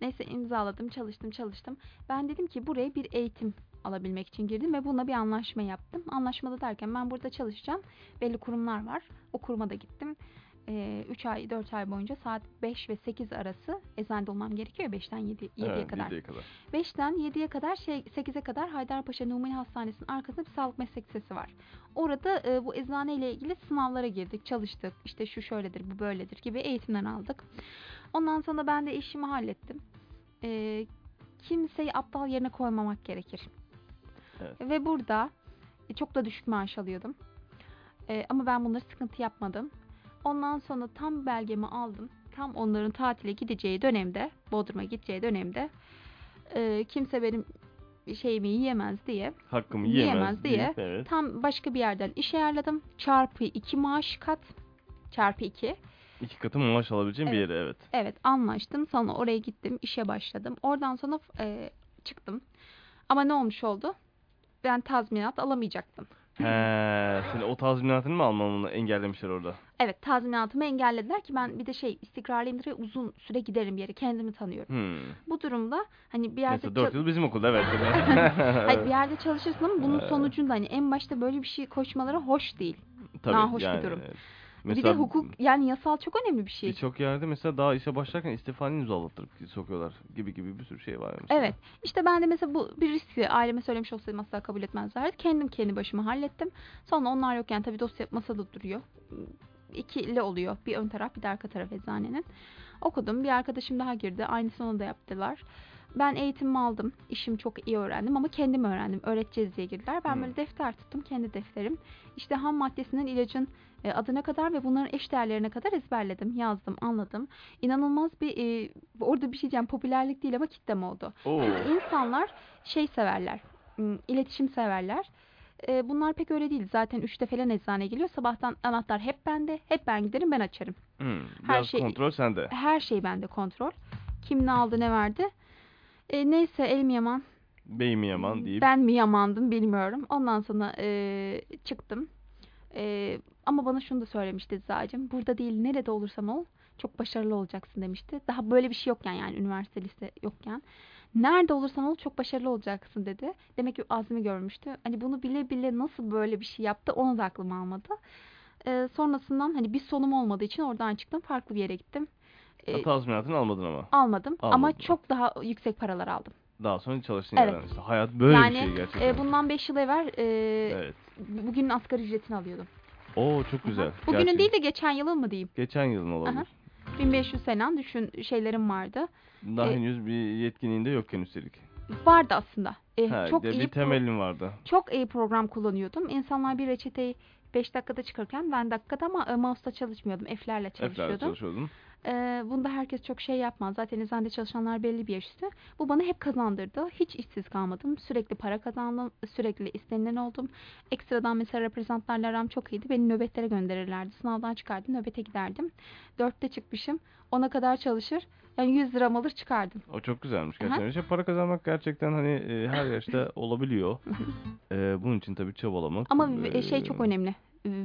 Neyse imzaladım, çalıştım, çalıştım. Ben dedim ki buraya bir eğitim alabilmek için girdim ve buna bir anlaşma yaptım. Anlaşmada derken ben burada çalışacağım. Belli kurumlar var. O kuruma da gittim. 3 ay, 4 ay boyunca saat 5 ve 8 arası eczanede olmam gerekiyor 5'ten 7, 7'ye Evet, kadar. 7'ye kadar. 5'ten 7'ye kadar şey 8'e kadar Haydarpaşa Numune Hastanesi'nin arkasında bir sağlık meslek lisesi var. Orada e, bu eczane ile ilgili sınavlara girdik, çalıştık. İşte şu şöyledir, bu böyledir gibi eğitimler aldık. Ondan sonra ben de işimi hallettim. E, kimseyi aptal yerine koymamak gerekir. Evet. Ve burada e, çok da düşük maaş alıyordum. E, ama ben bunları sıkıntı yapmadım. Ondan sonra tam belgemi aldım. Tam onların tatile gideceği dönemde, Bodrum'a gideceği dönemde e, kimse benim şeyimi yiyemez diye Hakkımı Yiyemez yiyemez, diye. deyip, Evet. tam başka bir yerden iş ayarladım. Çarpı 2 maaş kat. Çarpı 2. İki katı maaş alabileceğim bir Evet. yere evet. Evet anlaştım. Sonra oraya gittim. işe başladım. Oradan sonra e, çıktım. Ama ne olmuş oldu? Ben tazminat alamayacaktım. He, seni o tazminatını mı almamını engellemişler orada? Evet tazminatımı engellediler ki ben bir de şey istikrarlıyımdır ve uzun süre giderim bir yere. Kendimi tanıyorum. Hmm. Bu durumda hani bir yerde Neyse 4 çal- yıl bizim okulda evet. Hayır, bir yerde çalışırsın ama bunun Evet. sonucunda hani en başta böyle bir şey koşmaları hoş değil. Tabii, nahoş bir yani, durum. evet. Bir de hukuk yani yasal çok önemli bir şey. Birçok yerde mesela daha işe başlarken istifani imzalattırıp sokuyorlar gibi gibi bir sürü şey var mesela. Evet. İşte ben de mesela bu bir riski aileme söylemiş olsaydım asla kabul etmezlerdi. Kendim kendi başıma hallettim. Sonra onlar yokken tabii dosya masada duruyor. İkili oluyor. Bir ön taraf bir de arka taraf eczanenin. Okudum. Bir arkadaşım daha girdi. Aynısını da yaptılar. Ben eğitimimi aldım. İşimi çok iyi öğrendim ama kendim öğrendim. Öğreteceğiz diye girdiler. Ben Hmm. böyle defter tuttum. Kendi defterim. İşte ham maddesinden ilacın e, adına kadar ve bunların eş değerlerine kadar ezberledim. Yazdım, anladım. İnanılmaz bir e, orada bir şey diyeceğim. Popülerlik değil ama kitlem oldu. Oo. Çünkü insanlar şey severler. iletişim severler. E, bunlar pek öyle değil. Zaten üçte falan eczane geliyor. Sabahtan anahtar hep bende. Hep ben giderim ben açarım. Hmm, Her şey- kontrol sende. Her şey bende kontrol. Kim ne aldı ne verdi. E, neyse elim yaman. Beyim yaman deyip. Ben mi yamandım bilmiyorum. Ondan sonra e, çıktım. E, ama bana şunu da söylemişti Eczacım. Burada değil nerede olursan ol çok başarılı olacaksın demişti. Daha böyle bir şey yokken yani üniversite lise yokken. Nerede olursan ol çok başarılı olacaksın dedi. Demek ki azmi görmüştü. Hani bunu bile bile nasıl böyle bir şey yaptı onu da aklım almadı. E, sonrasından hani bir sonum olmadığı için oradan çıktım. Farklı bir yere gittim. E, Ha, Tazminatını almadın ama. almadım ama Almadın. çok daha yüksek paralar aldım. Daha sonra çalıştığın Evet. yerden işte. Hayat böyle yani bir şey gerçekten. e, bundan 5 yıl evvel e, Evet. bugünün asgari ücretini alıyordum. Oo çok güzel. Aha. Bugünün Gerçekten. değil de geçen yılın mı diyeyim. Geçen yılın olabilir. Aha. 1500 falan düşün şeylerim vardı. Daha E, henüz bir yetkinliğinde yokken üstelik. Vardı aslında. E, Ha, çok de iyi bir temelin vardı. çok iyi program kullanıyordum. İnsanlar bir reçeteyi 5 dakikada çıkarken ben dakikada ama e, mouse'da çalışmıyordum. F'lerle Eflerle çalışıyordum. E, bunda herkes çok şey yapmaz. Zaten eczanede çalışanlar belli bir yaş üstü. Bu bana hep kazandırdı. Hiç işsiz kalmadım. Sürekli para kazandım. Sürekli istenilen oldum. Ekstradan mesela reprezentantlarla aram çok iyiydi. Beni nöbetlere gönderirlerdi. Sınavdan çıkardım. Nöbete giderdim. Dörtte çıkmışım. Ona kadar çalışır. Yani 100 liram alır çıkardım. O çok güzelmiş Aha. gerçekten. İşte para kazanmak gerçekten hani e, her yaşta olabiliyor. E, bunun için tabii çabalamak. Ama e, şey çok önemli.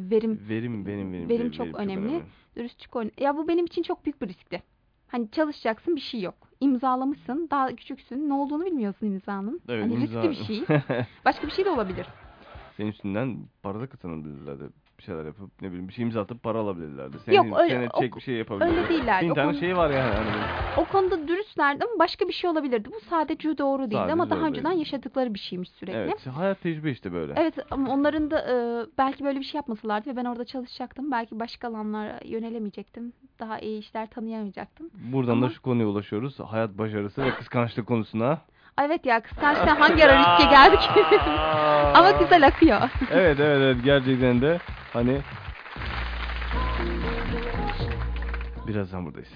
Verim, Verim benim benim. Verim çok önemli. dürüstlük önemli. Ya bu benim için çok büyük bir riskti. Hani çalışacaksın bir şey yok. İmzalamışsın. Daha küçüksün. Ne olduğunu bilmiyorsun imzanın. Evet, hani imza- riskli bir şey. Başka bir şey de olabilir. Senin üstünden para da kazanabilirlerdi. Bir şeyler yapıp ne bileyim bir şey imza atıp para alabilirlerdi. Senin, Yok, öyle- Senin o- çek bir şey yapabilirlerdi. Öyle değiller. Bin tane şey var yani. Hani o konuda dürüstlerdi ama başka bir şey olabilirdi. Bu sadece doğru değildi Sadece ama daha önceden değil. yaşadıkları bir şeymiş sürekli. evet, hayat tecrübe işte böyle. Evet ama onların da e, belki böyle bir şey yapmasalardı ve ben orada çalışacaktım. Belki başka alanlara yönelemeyecektim. Daha iyi işler tanıyamayacaktım. Buradan Ama- da şu konuya ulaşıyoruz. Hayat başarısı ve kıskançlık konusuna. Evet ya kıskançlıktan hangi ara riske geldik? ama güzel akıyor. Evet evet evet gerçekten de hani Birazdan buradayız.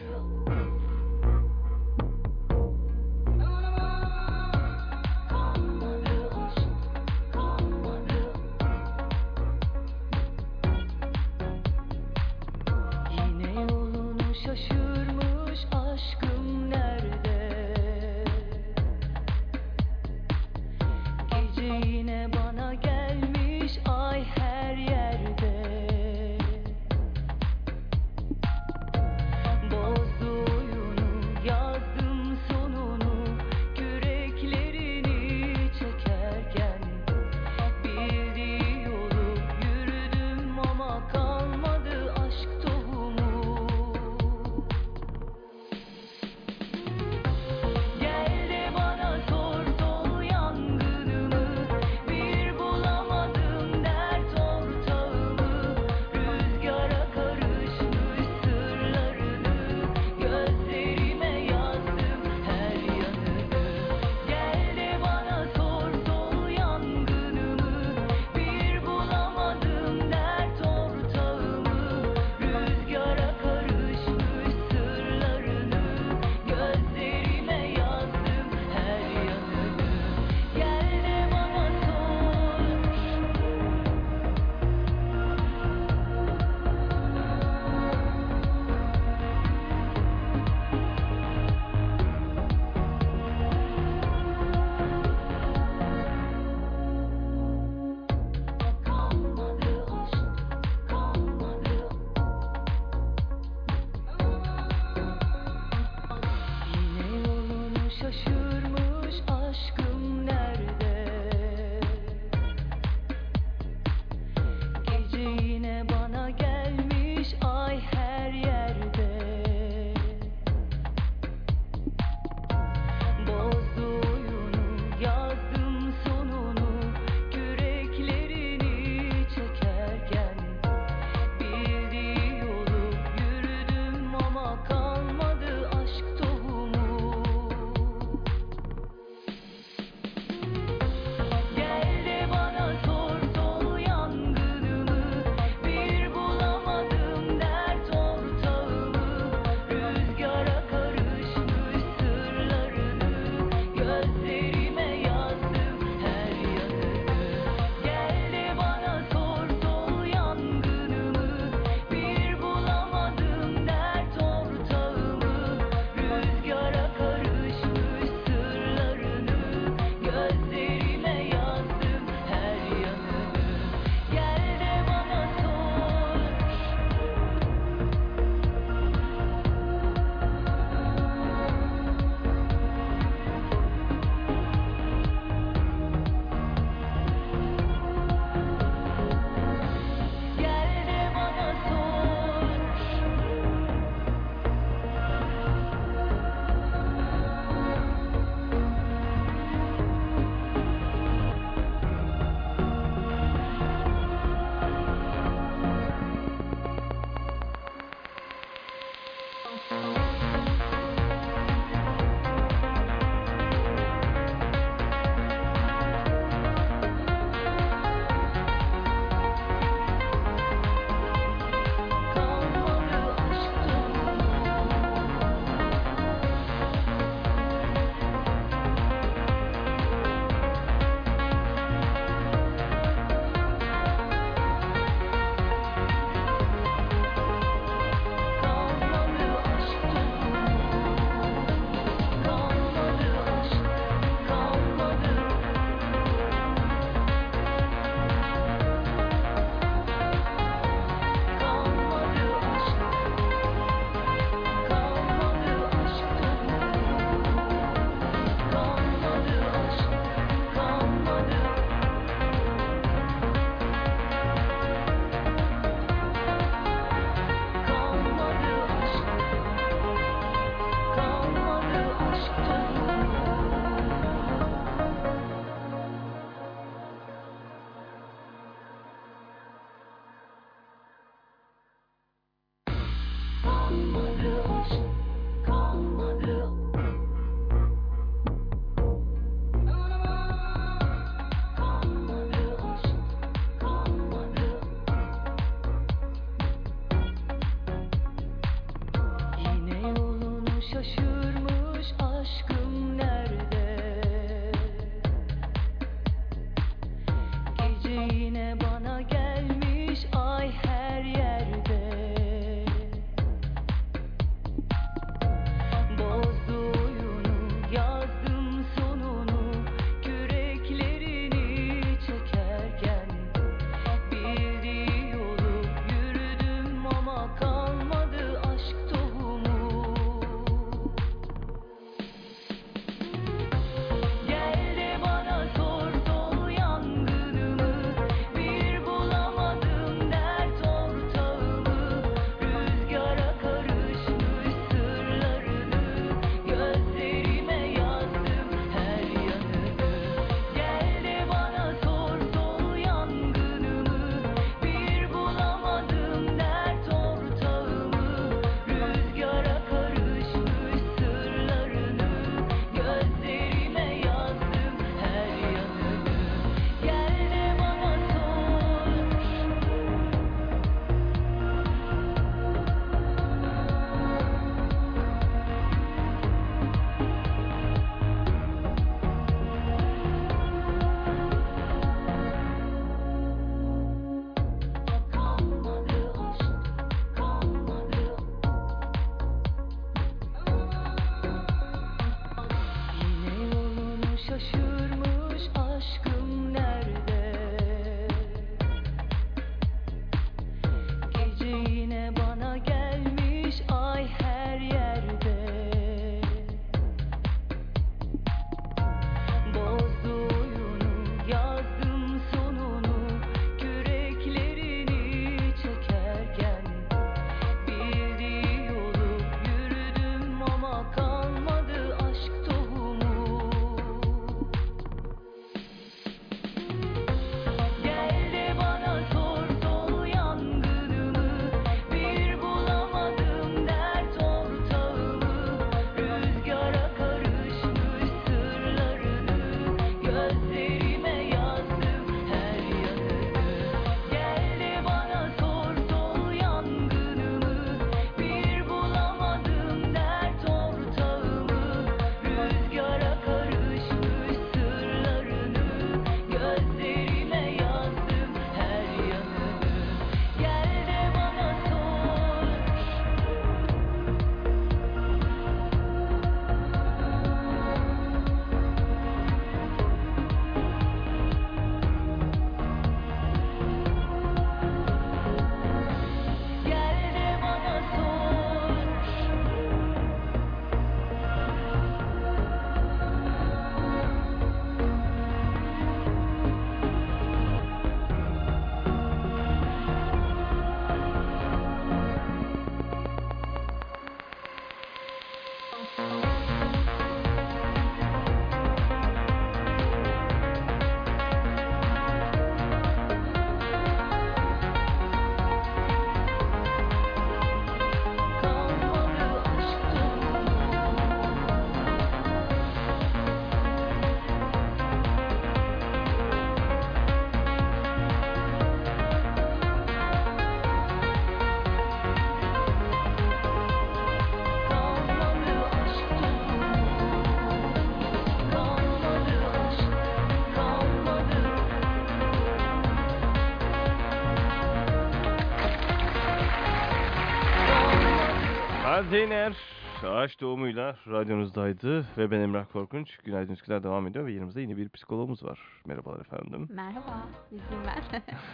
Konteyner ağaç doğumuyla radyonuzdaydı ve ben Emrah Korkunç. Günaydın Üsküdar devam ediyor ve yanımızda yine bir psikologumuz var. Merhabalar efendim. Merhaba, Bilgin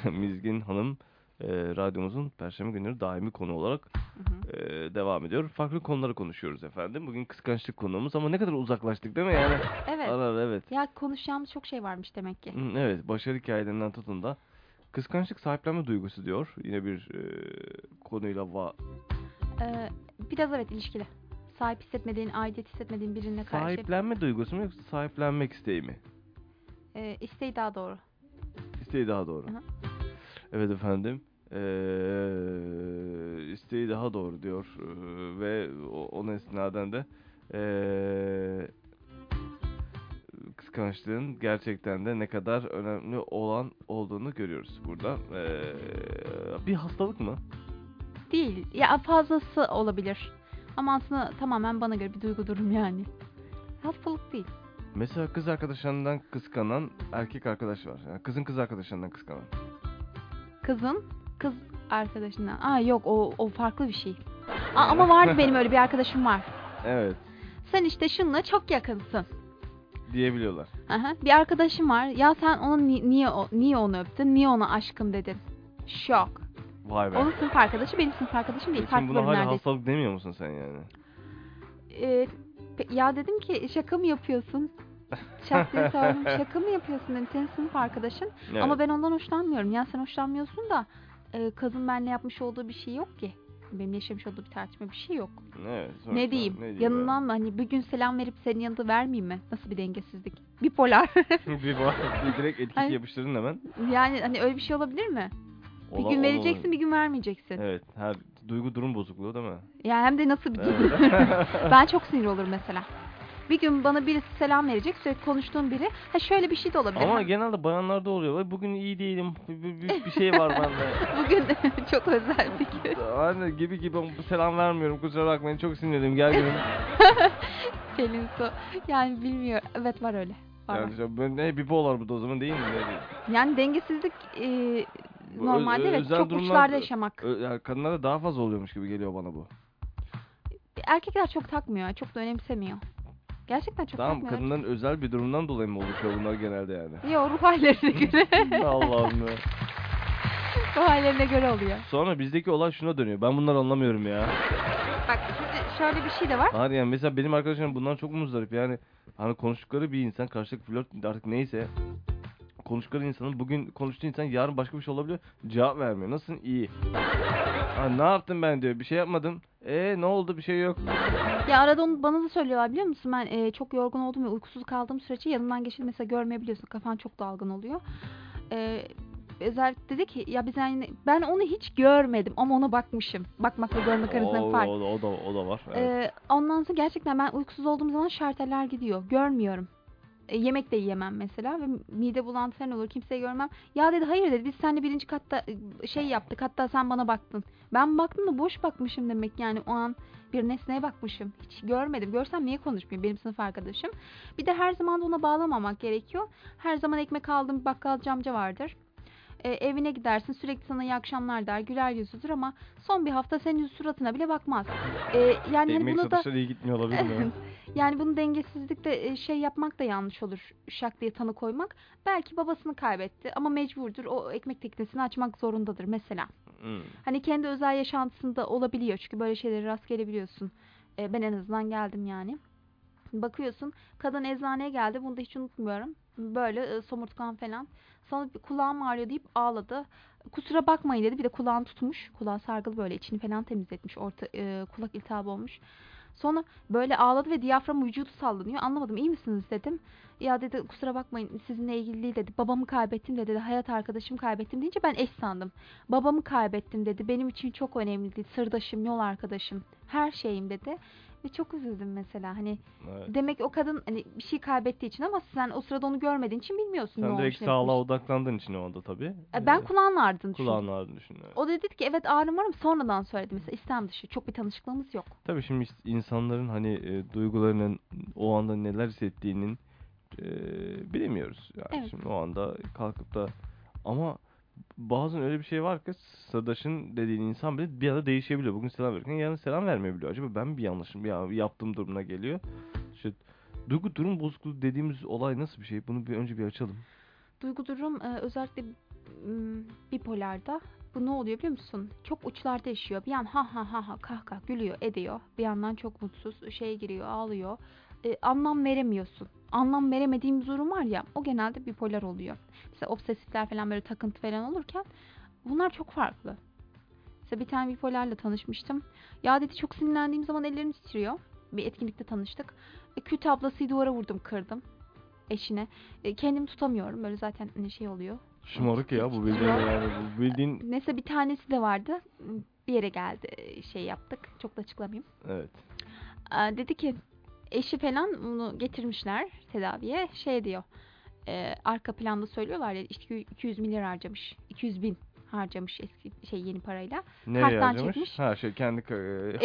ben. Mizgin Hanım e, radyomuzun perşembe günleri daimi konu olarak Hı hı. e, devam ediyor. Farklı konuları konuşuyoruz efendim. Bugün kıskançlık konuğumuz ama ne kadar uzaklaştık değil mi yani? evet. Ara evet. Ya konuşacağımız çok şey varmış demek ki. Evet, başarı hikayelerinden tutun da kıskançlık sahiplenme duygusu diyor. Yine bir e, konuyla va Ee, biraz evet ilişkili. Sahip hissetmediğin, aidiyet hissetmediğin birine karşı sahiplenme duygusu mu yoksa sahiplenmek isteği mi? e, isteği daha doğru. İsteği daha doğru. Aha. Evet efendim. Ee, isteği daha doğru diyor Ee, ve o, onun esnaden de ee, kıskançlığın gerçekten de ne kadar önemli olan olduğunu görüyoruz burada. Ee, bir hastalık mı? Değil. Ya fazlası olabilir. Ama aslında tamamen bana göre bir duygu durum yani. Hastalık değil. Mesela kız arkadaşlarından kıskanan erkek arkadaş var. Yani kızın kız arkadaşlarından kıskanan. Kızın kız arkadaşından. Aa yok o, o farklı bir şey. Aa, ama vardı benim öyle bir arkadaşım var. Evet, Sen işte şununla çok yakınsın. diyebiliyorlar. Aha, bir arkadaşım var. Ya sen onu ni- niye o- niye onu öptün? Niye ona aşkım dedin? Şok. Vay be. Onun sınıf arkadaşı benim sınıf arkadaşım değil. Şimdi Farklı buna hala bölümlerde. hastalık demiyor musun sen yani? Ee, pe- ya dedim ki şaka mı yapıyorsun? Şak diye sordum. Şaka mı yapıyorsun dedim. Senin sınıf arkadaşın. Evet. Ama ben ondan hoşlanmıyorum. Ya sen hoşlanmıyorsun da e, kızın benimle yapmış olduğu bir şey yok ki. Benim yaşamış olduğu bir tartışma bir şey yok. Evet, sonuçta ne diyeyim? Yanından mı hani bir gün selam verip senin yanında vermeyeyim mi? Nasıl bir dengesizlik? Bipolar. bir var, bir direkt etkisi Hani- yapıştırdın hemen. yani hani öyle bir şey olabilir mi? Bir Ola- gün vereceksin, bir gün vermeyeceksin. Evet, her duygu durum bozukluğu değil mi? Ya hem de nasıl bir durum? ben çok sinir olur mesela. Bir gün bana birisi selam verecek, sürekli konuştuğum biri. Ha şöyle bir şey de olabilir. Ama Ha, genelde bayanlarda oluyor. "Vay, Bugün iyi değilim, bir, bir- bir şey var bende. Bugün çok özel bir gün. Hani gibi gibi selam vermiyorum kusura bakmayın çok sinirliyim gerginim. Pelin Su. Yani bilmiyorum. Evet var öyle. Var, var. yani ben ne bipolar bu da o zaman değil mi? Yani dengesizlik e, normalde evet çok uçlarda yaşamak. Ö- yani kadınlarda daha fazla oluyormuş gibi geliyor bana bu. Erkekler çok takmıyor, çok da önemsemiyor. Gerçekten çok tamam takmıyorlar. kadınların özel bir durumdan dolayı mı oluşuyor bunlar genelde yani? Yok ruh hallerine göre. Allah'ım ya. ruh hallerine göre oluyor. Sonra bizdeki olay şuna dönüyor. Ben bunları anlamıyorum ya. Bak şimdi şöyle bir şey de var. Hayır yani mesela benim arkadaşlarım bundan çok muzdarip yani hani konuştukları bir insan karşılıklı flört artık neyse konuştukları insanın bugün konuştuğu insan yarın başka bir şey olabiliyor cevap vermiyor nasılsın iyi ha, ne yaptım ben diyor bir şey yapmadım e ne oldu bir şey yok Ya arada onu bana da söylüyorlar biliyor musun? Ben e, çok yorgun olduğum ve uykusuz kaldığım sürece yanımdan geçip mesela görmeyebiliyorsun. Kafan çok dalgın oluyor. E, özellikle dedi ki ya biz yani ben onu hiç görmedim ama ona bakmışım. Bakmakla görmek arasında fark. o, o da o da var evet. E, ondan sonra gerçekten ben uykusuz olduğum zaman şarteller gidiyor. Görmüyorum. E, yemek de yiyemem mesela ve mide bulantı falan olur kimseyi görmem. Ya dedi hayır dedi biz seninle birinci katta şey yaptık hatta sen bana baktın. Ben baktım da boş bakmışım demek yani o an bir nesneye bakmışım. Hiç görmedim. Görsem niye konuşmayayım? Benim sınıf arkadaşım. Bir de her zaman da ona bağlamamak gerekiyor. Her zaman ekmek aldığım bir bakkalcı amca vardır. E, evine gidersin sürekli sana iyi akşamlar der. Güler yüzlüdür ama son bir hafta senin yüz suratına bile bakmaz. E, yani hani bunu da iyi gitmiyor olabilir mi? yani bunu dengesizlikte e, şey yapmak da yanlış olur. Şak diye tanı koymak. Belki babasını kaybetti ama mecburdur. O ekmek teknesini açmak zorundadır mesela. Hmm. Hani kendi özel yaşantısında olabiliyor. Çünkü böyle şeyleri rast gelebiliyorsun. E, ben en azından geldim yani. Bakıyorsun kadın eczaneye geldi. Bunu da hiç unutmuyorum. Böyle e, somurtkan falan. Sonra kulağım ağrıyor deyip ağladı. Kusura bakmayın dedi. Bir de kulağını tutmuş. Kulağı sargılı böyle içini falan temizletmiş. Orta e, kulak iltihabı olmuş. Sonra böyle ağladı ve diyaframı vücudu sallanıyor. Anlamadım iyi misiniz dedim. Ya dedi kusura bakmayın sizinle ilgili değil dedi. Babamı kaybettim de dedi. Hayat arkadaşımı kaybettim deyince ben eş sandım. Babamı kaybettim dedi. Benim için çok önemliydi. Sırdaşım, yol arkadaşım, her şeyim dedi. Ve çok üzüldüm mesela. Hani Evet. demek o kadın hani bir şey kaybettiği için ama sen o sırada onu görmediğin için bilmiyorsun ne Sen olmuş. direkt ne sağlığa bitmiş. odaklandığın için o anda tabii. E, Ben Ee, kulağın düşündüm. kulağın ağrını düşün. evet. O da dedi ki evet ağrım var ama sonradan söyledi mesela istem dışı. Çok bir tanışıklığımız yok. Tabii şimdi insanların hani e, duygularının o anda neler hissettiğinin e, bilemiyoruz. Yani Evet. şimdi o anda kalkıp da ama bazen öyle bir şey var ki sırdaşın dediğin insan bile bir anda değişebiliyor. Bugün selam verirken yarın selam vermeyebiliyor. Acaba ben bir yanlışım ya yaptığım durumuna geliyor. İşte duygu durum bozukluğu dediğimiz olay nasıl bir şey? Bunu bir önce bir açalım. Duygu durum e, özellikle bipolarda bu ne oluyor biliyor musun? Çok uçlarda yaşıyor. Bir yan ha ha ha ha kah kah gülüyor ediyor. Bir yandan çok mutsuz şeye giriyor ağlıyor. E, anlam veremiyorsun. Anlam veremediğim bir durum var ya o genelde bipolar oluyor. Mesela obsesifler falan böyle takıntı falan olurken bunlar çok farklı. Mesela bir tane bipolarla tanışmıştım. Ya dedi çok sinirlendiğim zaman ellerim titriyor. Bir etkinlikte tanıştık. E, kül tablasıyı duvara vurdum kırdım eşine. E, kendimi tutamıyorum. Böyle zaten hani şey oluyor. Şımarık ya bu bildiğin yani bu bildiğin Neyse bir tanesi de vardı. Bir yere geldi e, şey yaptık. Çok da açıklamayayım. evet. Aa, dedi ki eşi falan bunu getirmişler tedaviye. Şey diyor. e, arka planda söylüyorlar ya işte 200 milyar harcamış. 200 bin harcamış eski şey yeni parayla. Nereye Karttan harcamış? çekmiş. Ha şey kendi e,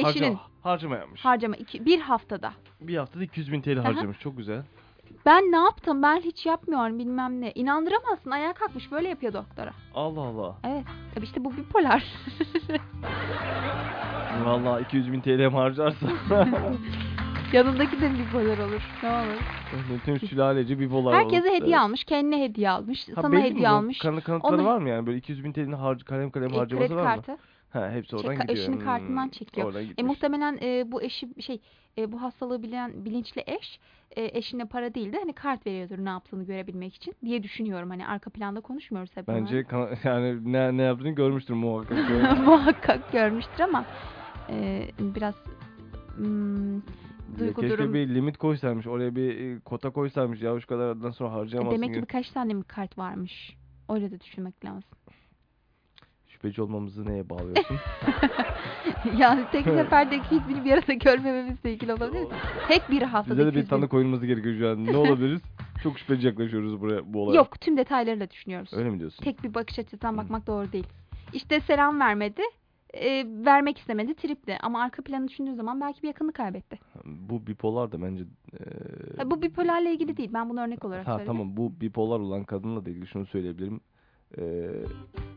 Eşinin. harca, harcama yapmış. Harcama iki, bir haftada. bir haftada 200 bin TL harcamış. Çok güzel. Ben ne yaptım? Ben hiç yapmıyorum bilmem ne. İnandıramazsın. Ayağa kalkmış böyle yapıyor doktora. Allah Allah. Evet. Tabii işte bu bipolar. Vallahi 200 bin TL harcarsa Yanındaki de bipolar olur. Ne olur. tüm sülaleci bipolar Herkese olur. hediye Evet. almış. Kendine hediye almış. Ha, sana belli hediye almış. Kanı, kanıtları Onu- var mı yani? Böyle 200 bin TL'nin harc kalem kalem E, harcaması var mı? kartı. Ha hepsi oradan Şey, gidiyor. eşinin kartından Hmm, çekiyor. Oradan E, muhtemelen e, bu eşi şey e, bu hastalığı bilen bilinçli eş e, eşine para değil de hani kart veriyordur ne yaptığını görebilmek için diye düşünüyorum. Hani arka planda konuşmuyoruz hep. Bence kana- yani ne, ne yaptığını görmüştür muhakkak. muhakkak görmüştür ama e, biraz hmm, duygu Keşke durum. bir limit koysaymış. Oraya bir e, kota koysaymış. Ya şu kadardan sonra harcayamazsın. Demek ki birkaç tane mi kart varmış. Öyle de düşünmek lazım. Şüpheci olmamızı neye bağlıyorsun? yani tek seferde hiçbiri bir arada görmememizle ilgili olabilir mi? Tek bir haftada Bize de bir 200 bin. tanı koyulması gerekiyor şu an. Ne olabiliriz? Çok şüpheci yaklaşıyoruz buraya bu olaya. Yok tüm detaylarıyla düşünüyoruz. Öyle mi diyorsun? Tek bir bakış açısından bakmak doğru değil. İşte selam vermedi. E, vermek istemedi tripti ama arka planı düşündüğü zaman belki bir yakınlık kaybetti. Bu bipolar da bence... e, Ha, bu bipolarla ilgili değil. Ben bunu örnek olarak Ha söyledim. tamam bu bipolar olan kadınla da ilgili şunu söyleyebilirim. Ee,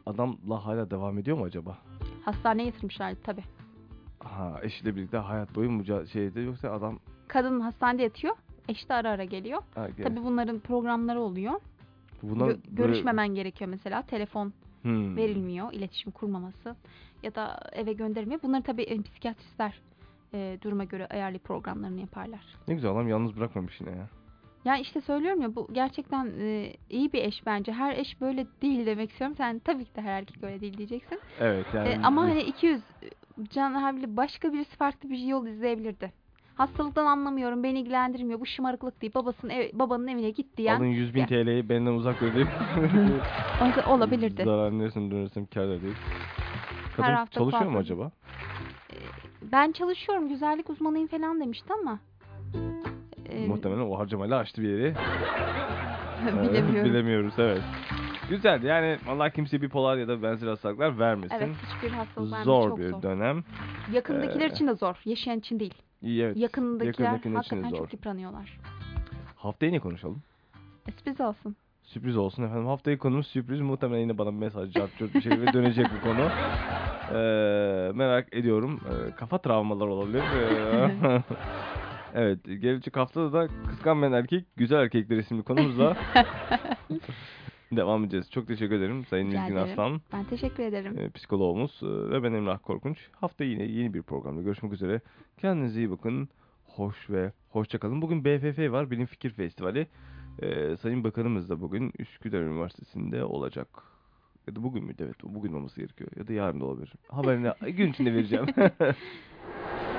adamla hala devam ediyor mu acaba? Hastaneye yatırmışlardı tabii. Ha eşiyle birlikte hayat boyu müca şeyde yoksa adam Kadın hastanede yatıyor. Eşi de ara ara geliyor. ha, gel- Tabii bunların programları oluyor. bunlar Gö- böyle- görüşmemen gerekiyor mesela. Telefon Hmm. verilmiyor. iletişim kurmaması. Ya da eve gönderilmiyor. Bunları tabii e, psikiyatristler e, duruma göre ayarlı programlarını yaparlar. Ne güzel adam yalnız bırakmamış yine ya. Ya işte söylüyorum ya bu gerçekten e, iyi bir eş bence. Her eş böyle değil demek istiyorum. Sen tabii ki de her erkek öyle değil diyeceksin. Evet yani. E, ama hani 200 can havli başka birisi farklı bir yol izleyebilirdi. Hastalıktan anlamıyorum, beni ilgilendirmiyor, bu şımarıklık değil. Babasının ev- babanın evine git diyen Alın 100 bin. TL'yi benden uzak ödeyip. olabilirdi. Zarar neresini dönersem kâr değil. Kadın Her hafta çalışıyor mu acaba? Ben çalışıyorum, güzellik uzmanıyım falan demişti ama. e, Muhtemelen o harcamayla açtı bir yeri. Bilemiyorum. Bilemiyoruz evet. Güzel yani Allah kimseye bipolar ya da benzer hastalıklar vermesin. Evet, hiçbir hastalık vermek zor çok bir zor. dönem. Yakındakiler Ee, için de zor, yaşayan için değil. İyi evet. Yakındakiler yakındakiler için de hakikaten zor. çok yıpranıyorlar. Haftaya ne konuşalım? E, sürpriz olsun. Sürpriz olsun efendim. Haftaya konumuz sürpriz. Muhtemelen yine bana bir mesaj, curt bir şekilde dönecek bu konu. Ee, merak ediyorum. Ee, kafa travmalar olabilir. Ee, evet. Gelecek haftada da Kıskanmayan Erkek, Güzel Erkekler isimli konumuzla devam edeceğiz. Çok teşekkür ederim Sayın Rica Nilgün ederim. Aslan. Ben teşekkür ederim. e, psikoloğumuz e, ve ben Emrah Korkunç. Hafta yine yeni bir programda görüşmek üzere. Kendinize iyi bakın. Hoş ve hoşça kalın. Bugün BFF var. Bilim Fikir Festivali. E, Sayın Bakanımız da bugün Üsküdar Üniversitesi'nde olacak. Ya da bugün müydü? Evet bugün olması gerekiyor. Ya da yarın da olabilir. Haberini gün içinde vereceğim.